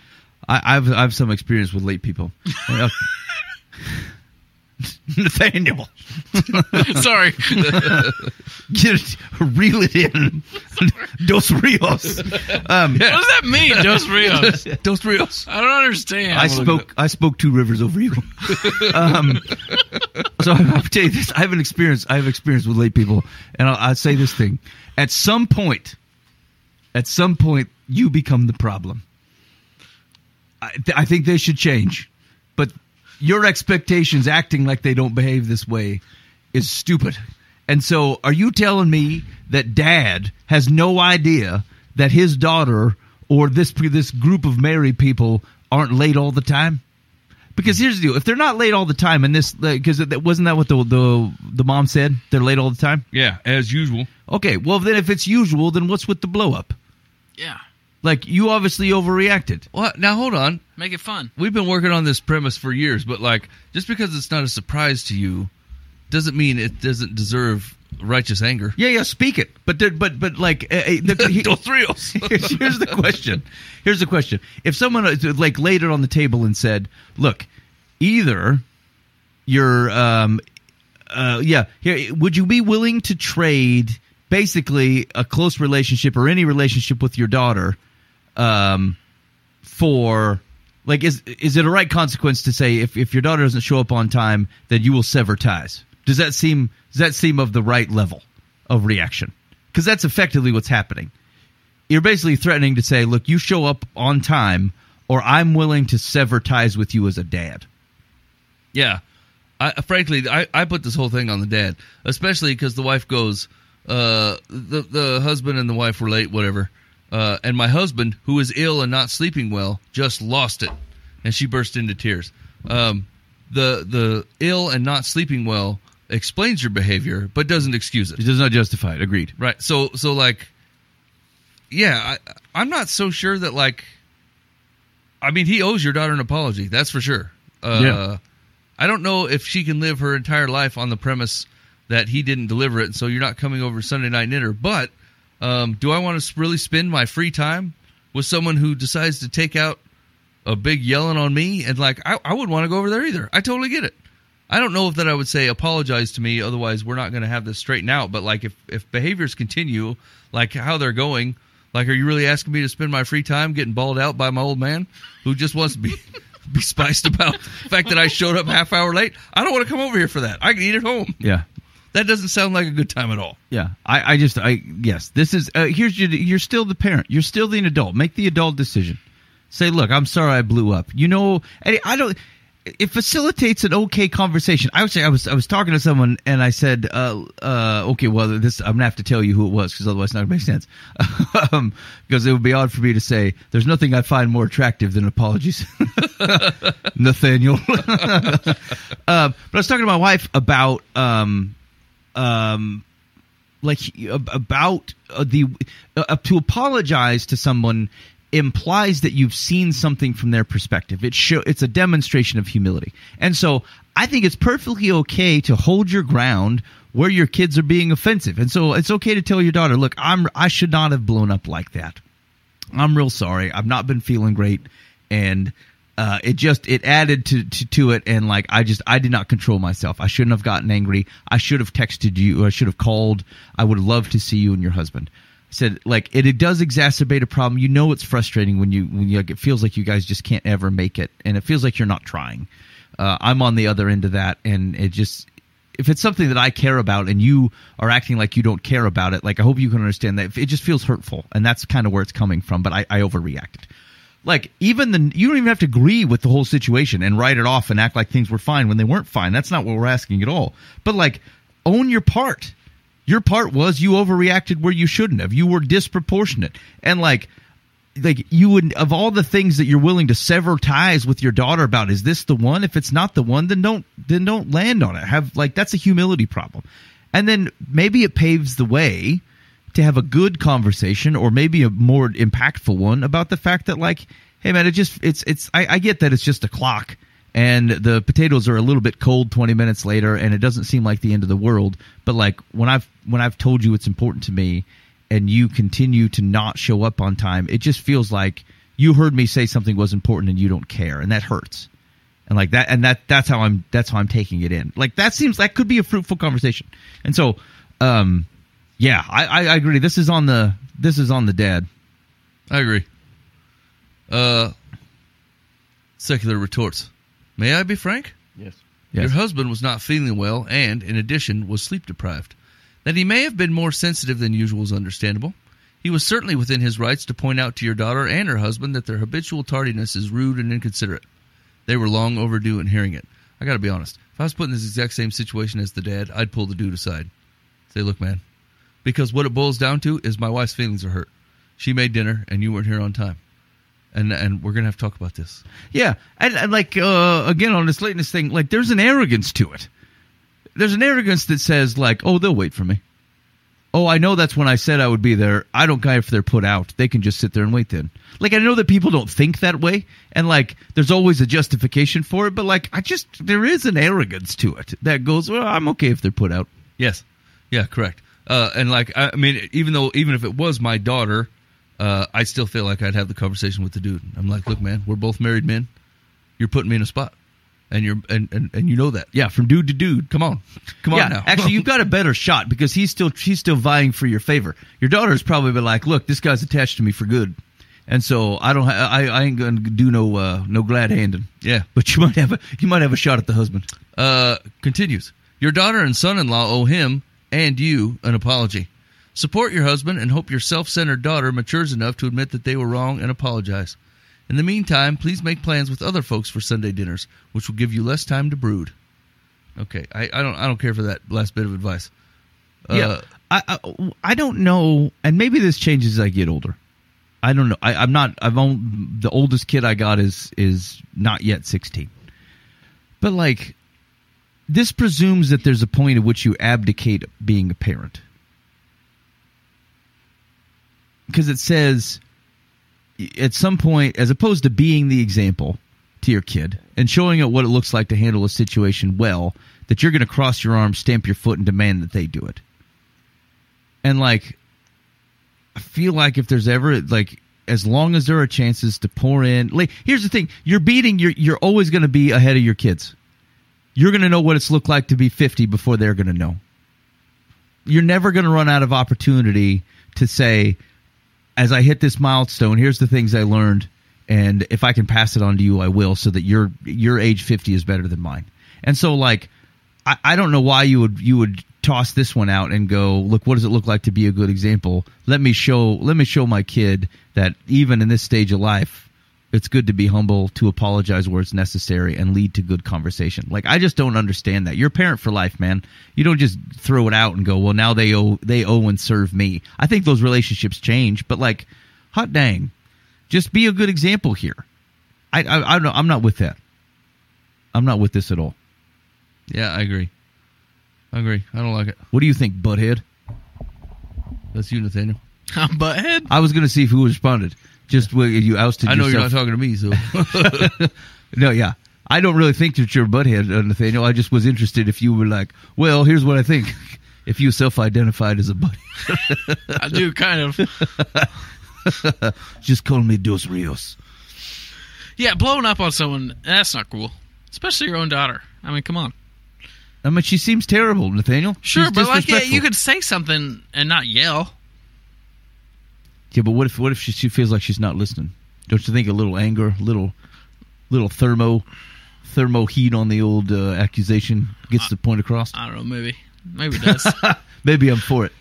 I, I've I've some experience with late people. Nathaniel, Sorry. get it, reel it in. Dos Rios. Um, What does that mean, Dos Rios? Dos Rios. I don't understand. I spoke. I spoke two rivers over you. um, so I'll tell you this: I have an experience. I have experience with late people, and I'll, I'll say this thing: at some point, at some point, you become the problem. I, th- I think they should change, but your expectations, acting like they don't behave this way, is stupid. And so, are you telling me that Dad has no idea that his daughter or this this group of married people aren't late all the time? Because here's the deal: if they're not late all the time, and this because that wasn't that what the the the mom said? They're late all the time. Yeah, as usual. Okay, well then if it's usual, then what's with the blow up? Yeah. Like you obviously overreacted. Well, now hold on. Make it fun. We've been working on this premise for years, but like, just because it's not a surprise to you doesn't mean it doesn't deserve righteous anger. Yeah, yeah, speak it. But there, but but like uh, the, he- Dos Rios. here's, here's the question. Here's the question. If someone uh, like laid it on the table and said, "Look, either you're, um, uh, yeah, here, would you be willing to trade basically a close relationship or any relationship with your daughter, um, for like is is it a right consequence to say if if your daughter doesn't show up on time, then you will sever ties? Does that seem does that seem of the right level of reaction? Because that's effectively what's happening you're basically threatening to say, look, you show up on time, or I'm willing to sever ties with you as a dad. Yeah. I, frankly, I, I put this whole thing on the dad, especially because the wife goes, uh, the the husband and the wife were late, whatever, uh, and my husband, who is ill and not sleeping well, just lost it, and she burst into tears. Um, the the ill and not sleeping well explains your behavior, but doesn't excuse it. It does not justify it. Agreed. Right. So so like yeah, I I'm not so sure that like I mean he owes your daughter an apology, that's for sure. Uh Yeah. I don't know if she can live her entire life on the premise that he didn't deliver it, and so you're not coming over Sunday night dinner. But um, do I want to really spend my free time with someone who decides to take out a big yelling on me? And like, I, I wouldn't want to go over there either. I totally get it. I don't know if that I would say apologize to me, otherwise we're not going to have this straightened out. But like, if if behaviors continue like how they're going, like, are you really asking me to spend my free time getting bawled out by my old man who just wants to be be spiced about the fact that I showed up half hour late? I don't want to come over here for that. I can eat at home. Yeah. That doesn't sound like a good time at all. Yeah. I, I just, I, yes, this is, uh, here's your, you're still the parent. You're still the adult. Make the adult decision. Say, look, I'm sorry I blew up. You know, I, I don't, it facilitates an okay conversation. I would say I was I was talking to someone and I said, uh, uh, okay, well, this I'm gonna have to tell you who it was because otherwise it's not gonna make sense. um, because it would be odd for me to say there's nothing I find more attractive than apologies, Nathaniel. uh, but I was talking to my wife about um, um, like about uh, the uh, to apologize to someone implies that you've seen something from their perspective. It show it's a demonstration of humility. And so I think it's perfectly okay to hold your ground where your kids are being offensive. And so it's okay to tell your daughter, "Look, I'm I should not have blown up like that. I'm real sorry. I've not been feeling great and uh, it just it added to, to to it and like I just I did not control myself. I shouldn't have gotten angry. I should have texted you. I should have called. I would love to see you and your husband. I said like it, it does exacerbate a problem. You know it's frustrating when you when you like, it feels like you guys just can't ever make it, and it feels like you're not trying. Uh, I'm on the other end of that, and it just if it's something that I care about and you are acting like you don't care about it, like I hope you can understand that it just feels hurtful, and that's kind of where it's coming from. But I, I overreacted. Like even the you don't even have to agree with the whole situation and write it off and act like things were fine when they weren't fine. That's not what we're asking at all. But like own your part. Your part was you overreacted where you shouldn't have. You were disproportionate. And like like you would of all the things that you're willing to sever ties with your daughter about is this the one if it's not the one then don't then don't land on it have like that's a humility problem and then maybe it paves the way to have a good conversation or maybe a more impactful one about the fact that like hey man it just it's it's i, I get that it's just a clock and the potatoes are a little bit cold 20 minutes later and it doesn't seem like the end of the world. But like when i've when i've told you it's important to me and you continue to not show up on time it just feels like you heard me say something was important and you don't care and that hurts. And like that and that that's how i'm that's how i'm taking it in. Like that seems that could be a fruitful conversation. And so um yeah i i, I agree this is on the this is on the dad I agree. Uh, secular retorts. May I be frank? yes Your husband was not feeling well and, in addition, was sleep deprived. That he may have been more sensitive than usual is understandable. He was certainly within his rights to point out to your daughter and her husband that their habitual tardiness is rude and inconsiderate. They were long overdue in hearing it. I gotta be honest. If I was put in this exact same situation as the dad, I'd pull the dude aside. Say, look, man. Because what it boils down to is my wife's feelings are hurt. She made dinner and you weren't here on time. And and we're gonna have to talk about this. Yeah, and, and like uh, again on this lateness thing, like there's an arrogance to it. There's an arrogance that says like, oh, they'll wait for me. Oh, I know that's when I said I would be there. I don't care if they're put out. They can just sit there and wait then. Like I know that people don't think that way, and like there's always a justification for it. But like I just there is an arrogance to it that goes, well, I'm okay if they're put out. Yes. Yeah, correct. Uh, and like, I, mean, even though, even if it was my daughter, uh, I still feel like I'd have the conversation with the dude. I'm like, look, man, we're both married men. You're putting me in a spot, and you're and and, and you know that. Yeah, from dude to dude. Come on, come yeah, on now. actually, you've got a better shot because he's still she's still vying for your favor. Your daughter's probably been like, "Look, this guy's attached to me for good," and so I don't, ha- I, I ain't gonna do no, uh, no glad handing. Yeah. but you might have a, you might have a shot at the husband. Uh, continues. Your daughter and son-in-law owe him and you an apology. Support your husband and hope your self-centered daughter matures enough to admit that they were wrong and apologize. In the meantime, please make plans with other folks for Sunday dinners, which will give you less time to brood. Okay, I, I don't I don't care for that last bit of advice. Uh, yeah, I, I, I don't know, and maybe this changes as I get older. I don't know. I, I'm not. I've the oldest kid I got is is not yet 16, but like this presumes that there's a point at which you abdicate being a parent because it says at some point, as opposed to being the example to your kid and showing it what it looks like to handle a situation well, that you're going to cross your arms, stamp your foot, and demand that they do it. And like, I feel like if there's ever like, as long as there are chances to pour in, like, here's the thing: you're beating, you're you're always going to be ahead of your kids. You're going to know what it's looked like to be 50 before they're going to know. You're never going to run out of opportunity to say, as I hit this milestone, here's the things I learned, and if I can pass it on to you, I will, so that your your age 50 is better than mine. And so, like, I, I don't know why you would you would toss this one out and go, look, what does it look like to be a good example? Let me show let me show my kid that even in this stage of life, It's good to be humble, to apologize where it's necessary, and lead to good conversation. Like I just don't understand that. You're a parent for life, man. You don't just throw it out and go, "Well, now they owe they owe and serve me." I think those relationships change, but like, hot dang, just be a good example here. I I, I don't. I'm not with that. I'm not with this at all. Yeah, I agree. I agree. I don't like it. What do you think, butthead? That's you, Nathaniel. I'm Butthead. I was going to see if who responded. Just when you ousted. I know you're not talking to me, so No, yeah. I don't really think that you're a butthead, uh, Nathaniel. I just was interested if you were like, well, here's what I think. If you self-identified as a butthead, I do kind of. just call me Dos Rios. Yeah, blowing up on someone, that's not cool. Especially your own daughter. I mean, come on. I mean, she seems terrible, Nathaniel. Sure, She's but like, yeah, you could say something and not yell. Yeah, but what if what if she, she feels like she's not listening? Don't you think a little anger, little little thermo thermo heat on the old uh, accusation gets the point across? I don't know, maybe. Maybe it does. Maybe I'm for it.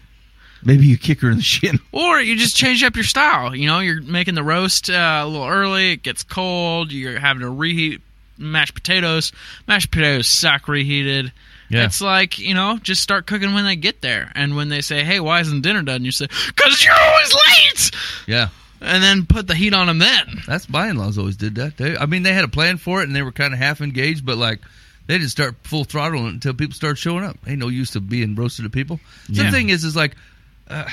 Maybe you kick her in the shin. or you just change up your style. You know, you're making the roast uh, a little early, it gets cold, you're having to reheat mashed potatoes. Mashed potatoes suck reheated. Yeah. It's like, you know, just start cooking when they get there. And when they say, hey, why isn't dinner done? You say, because you're always late! yeah. And then put the heat on them then. That's my in-laws always did that. They, I mean, they had a plan for it, and they were kind of half engaged, but like they didn't start full throttle until people started showing up. Ain't no use to being roasted to people. Yeah. the thing is, is like, uh,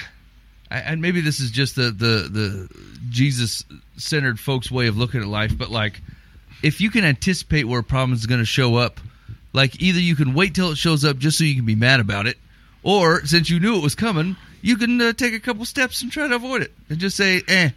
and maybe this is just the the the Jesus centered folks' way of looking at life, but like, if you can anticipate where a problem is going to show up, like either you can wait till it shows up just so you can be mad about it, or since you knew it was coming, you can uh, take a couple steps and try to avoid it and just say, "Eh."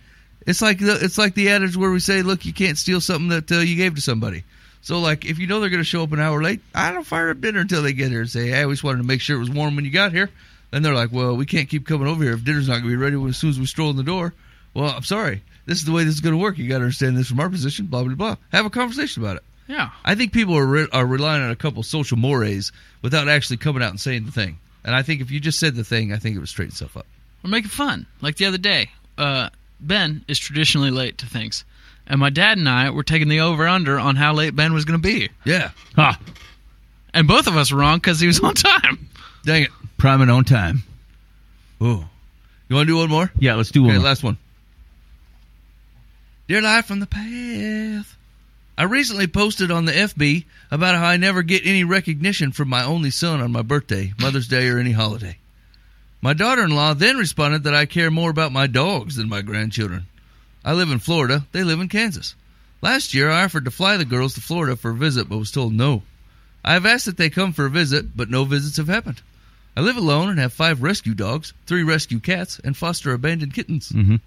It's like the it's like the adage where we say, "Look, you can't steal something that uh, you gave to somebody." So, like, if you know they're going to show up an hour late, I don't fire up dinner until they get here and say, "Hey, we just wanted to make sure it was warm when you got here." Then they're like, "Well, we can't keep coming over here if dinner's not going to be ready as soon as we stroll in the door." Well, I'm sorry. This is the way this is going to work. You got to understand this from our position. Blah blah blah. Have a conversation about it. Yeah. I think people are re- are relying on a couple social mores without actually coming out and saying the thing. And I think if you just said the thing, I think it would straighten itself up. We're making fun. Like the other day, uh, Ben is traditionally late to things. And my dad and I were taking the over under on how late Ben was going to be. Yeah. Ha! And both of us were wrong because he was on time. Dang it. Prime and on time. Ooh. You want to do one more? Yeah, let's do one. Okay, more. last one. Dear Life from the Path. I recently posted on the FB about how I never get any recognition from my only son on my birthday, Mother's Day, or any holiday. My daughter in law then responded that I care more about my dogs than my grandchildren. I live in Florida, they live in Kansas. Last year, I offered to fly the girls to Florida for a visit, but was told no. I have asked that they come for a visit, but no visits have happened. I live alone and have five rescue dogs, three rescue cats, and foster abandoned kittens. Mhm.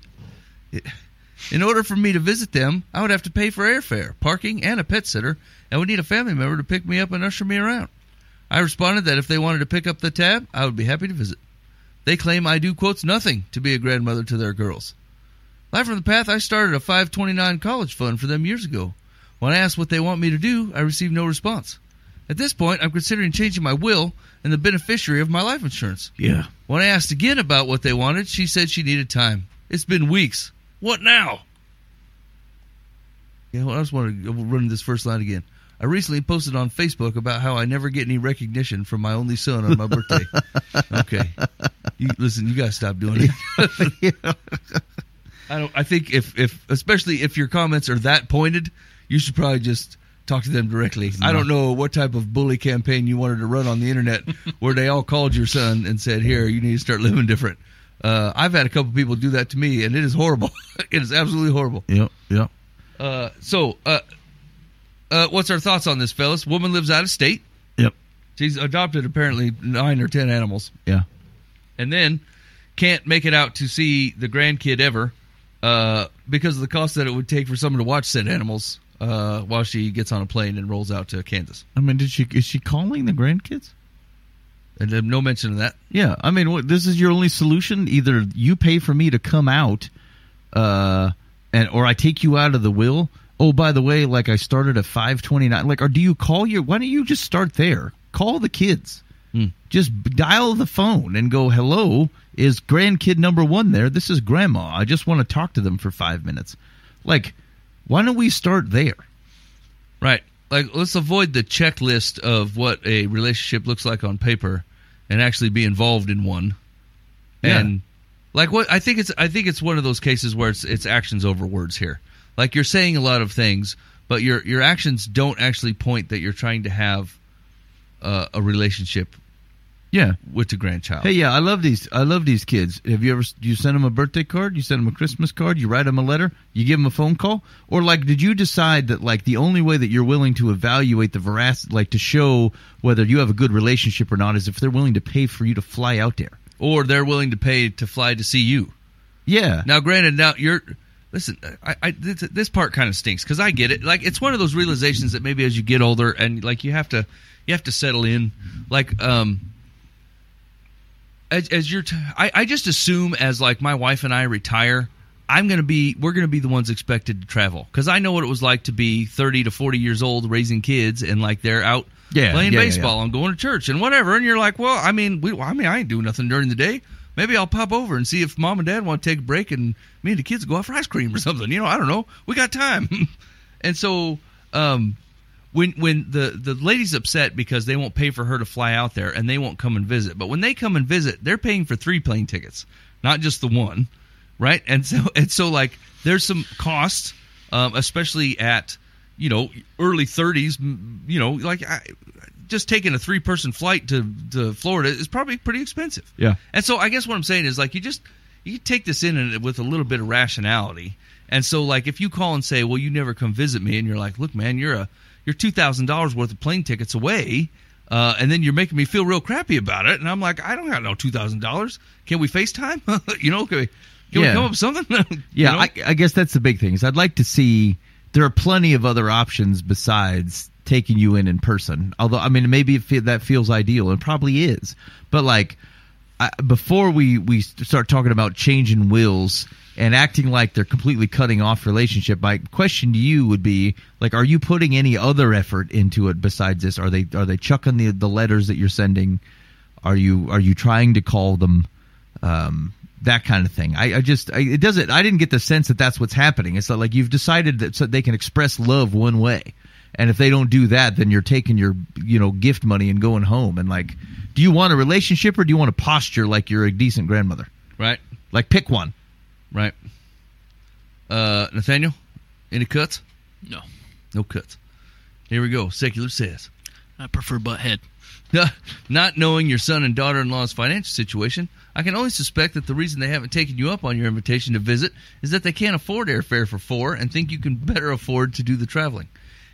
In order for me to visit them, I would have to pay for airfare, parking, and a pet sitter, and would need a family member to pick me up and usher me around. I responded that if they wanted to pick up the tab, I would be happy to visit. They claim I do quotes nothing to be a grandmother to their girls. Life from the Path, I started a 529 college fund for them years ago. When I asked what they want me to do, I received no response. At this point, I'm considering changing my will and the beneficiary of my life insurance. Yeah. When I asked again about what they wanted, she said she needed time. It's been weeks. What now? Yeah, well, I just want to run this first line again. I recently posted on Facebook about how I never get any recognition from my only son on my birthday. okay, you, listen, you gotta stop doing it. I don't. I think if if especially if your comments are that pointed, you should probably just talk to them directly. I don't know what type of bully campaign you wanted to run on the internet where they all called your son and said, "Here, you need to start living different." Uh, I've had a couple people do that to me, and it is horrible. it is absolutely horrible. Yep. Yep. Uh, so, uh, uh, what's our thoughts on this, fellas? Woman lives out of state. Yep. She's adopted apparently nine or ten animals, Yeah. and then can't make it out to see the grandkid ever uh, because of the cost that it would take for someone to watch said animals uh, while she gets on a plane and rolls out to Kansas. I mean, did she is she calling the grandkids? And no mention of that. Yeah, I mean, what, this is your only solution. Either you pay for me to come out, uh, and or I take you out of the will. Oh, by the way, like I started at five twenty nine. Like, or do you call your? Why don't you just start there? Call the kids. Hmm. Just dial the phone and go. Hello, is grandkid number one there? This is grandma. I just want to talk to them for five minutes. Like, Why don't we start there? Right. Like let's avoid the checklist of what a relationship looks like on paper and actually be involved in one. Yeah. And like what I think it's I think it's one of those cases where it's it's actions over words here. Like you're saying a lot of things, but your your actions don't actually point that you're trying to have uh, a relationship Yeah. with the grandchild. Hey, yeah, I love these. I love these kids. Have you ever you send them a birthday card? You send them a Christmas card? You write them a letter? You give them a phone call? Or like, did you decide that like the only way that you're willing to evaluate the veracity, like to show whether you have a good relationship or not, is if they're willing to pay for you to fly out there? Or they're willing to pay to fly to see you. Yeah. Now, granted, now you're listen. I, I this, this part kind of stinks because I get it. Like it's one of those realizations that maybe as you get older and like you have to you have to settle in. Like um, as as you're, t- I I just assume as like my wife and I retire. I'm gonna be. We're gonna be the ones expected to travel because I know what it was like to be 30 to 40 years old raising kids and like they're out Yeah, playing yeah, yeah, baseball and going to church and whatever. And you're like, well, I mean, we, I mean, I ain't doing nothing during the day. Maybe I'll pop over and see if mom and dad want to take a break and me and the kids go out for ice cream or something. You know, I don't know. We got time. and so, um, when when the the lady's upset because they won't pay for her to fly out there and they won't come and visit, but when they come and visit, they're paying for three plane tickets, not just the one, right? And so and so like there's some cost, um, especially at you know early 30s. You know, like I, just taking a three person flight to to Florida is probably pretty expensive. Yeah. And so I guess what I'm saying is like you just you take this in and with a little bit of rationality. And so like if you call and say, "Well, you never come visit me," and you're like, "Look, man, you're a you're two thousand dollars worth of plane tickets away," uh, and then you're making me feel real crappy about it, and I'm like, "I don't have no two thousand dollars. Can we FaceTime? you know, can we, can we come up with something?" Yeah, know? I, I guess that's the big thing. Is I'd like to see there are plenty of other options besides taking you in in person. Although I mean, maybe fe- that feels ideal, and probably is. But like I, before we we start talking about changing wills and acting like they're completely cutting off relationship, my question to you would be like, are you putting any other effort into it besides this? Are they are they chucking the the letters that you're sending? Are you are you trying to call them? um, that kind of thing. I, I just I, it doesn't. I didn't get the sense that that's what's happening. It's like you've decided that so they can express love one way, and if they don't do that, then you're taking your you know gift money and going home. And like, do you want a relationship or do you want to posture like you're a decent grandmother? right, Like, pick one. Right. Uh, Nathaniel, any cuts? No, No cuts. Here we go. Secular says. I prefer butthead. Not knowing your son and daughter in law's financial situation, I can only suspect that the reason they haven't taken you up on your invitation to visit is that they can't afford airfare for four and think you can better afford to do the traveling.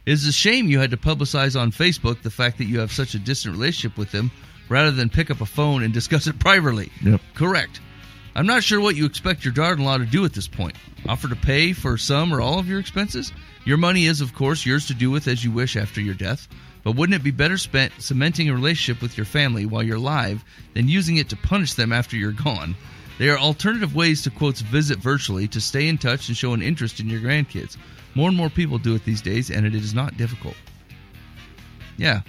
It is a shame you had to publicize on Facebook the fact that you have such a distant relationship with them rather than pick up a phone and discuss it privately. Yep. Correct. I'm not sure what you expect your daughter in law to do at this point. Offer to pay for some or all of your expenses? Your money is, of course, yours to do with as you wish after your death. But wouldn't it be better spent cementing a relationship with your family while you're alive than using it to punish them after you're gone? There are alternative ways to quotes visit virtually to stay in touch and show an interest in your grandkids. More and more people do it these days, and it is not difficult. Yeah,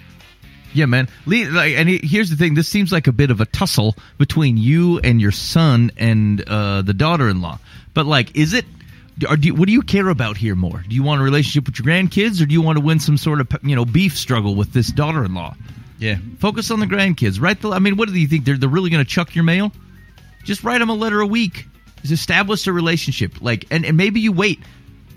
Yeah, man. Le- like, and he- here's the thing: this seems like a bit of a tussle between you and your son and uh, the daughter-in-law. But like, is it? Or do you, what do you care about here more? Do you want a relationship with your grandkids, or do you want to win some sort of you know beef struggle with this daughter-in-law? yeah. Focus on the grandkids. Write the. I mean, what do you think? They're they're really going to chuck your mail? Just write them a letter a week. Just establish a relationship. Like, and, and maybe you wait.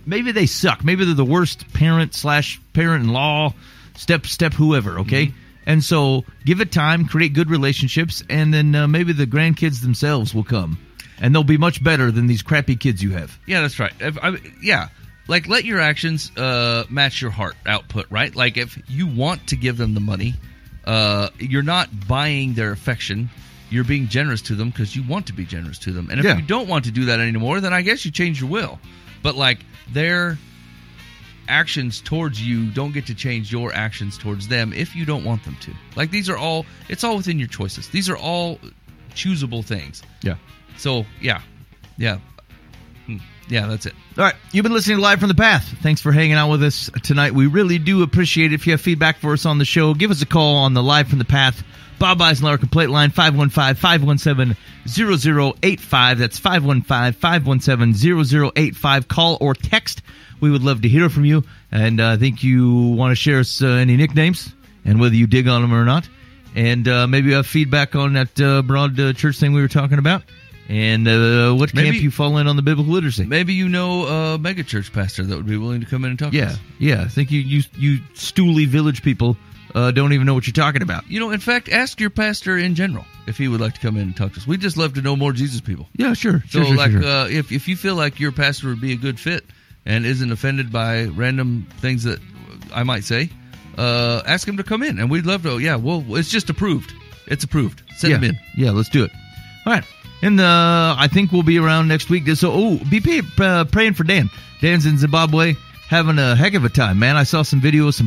Maybe they suck. Maybe they're the worst parent slash parent-in-law, step step whoever. Okay. And so give it time, create good relationships, and then uh, maybe the grandkids themselves will come, and they'll be much better than these crappy kids you have. Yeah, that's right. If, I, yeah, like let your actions uh, match your heart output, right? Like if you want to give them the money, uh, you're not buying their affection. You're being generous to them because you want to be generous to them. And if Yeah. you don't want to do that anymore, then I guess you change your will. But like their actions towards you don't get to change your actions towards them if you don't want them to. Like these are all it's all within your choices. These are all choosable things. Yeah. So yeah, yeah. Hmm. Yeah, that's it. All right, you've been listening to Live from the Path. Thanks for hanging out with us tonight. We really do appreciate it. If you have feedback for us on the show, give us a call on the Live from the Path Bob Eisenhower complaint line 515-517-0085. That's 515-517-0085. Call or text. We would love to hear from you. And uh, I think you want to share us uh, any nicknames and whether you dig on them or not. And uh, maybe you have feedback on that uh, broad uh, church thing we were talking about. And uh, what camp you fall in on the biblical literacy. Maybe you know a megachurch pastor that would be willing to come in and talk to Yeah, us. yeah. I think you you you stooly village people uh, don't even know what you're talking about. You know, in fact, ask your pastor in general if he would like to come in and talk to us. We'd just love to know more Jesus people. Yeah, sure. So, sure, sure, like, sure. Uh, if if you feel like your pastor would be a good fit and isn't offended by random things that I might say, uh, ask him to come in, and we'd love to. Yeah, well, it's just approved. It's approved. Send yeah, him in. yeah. Let's do it. All right. And uh, I think we'll be around next week. So, oh, be pay, uh, praying for Dan. Dan's in Zimbabwe having a heck of a time, man. I saw some videos, some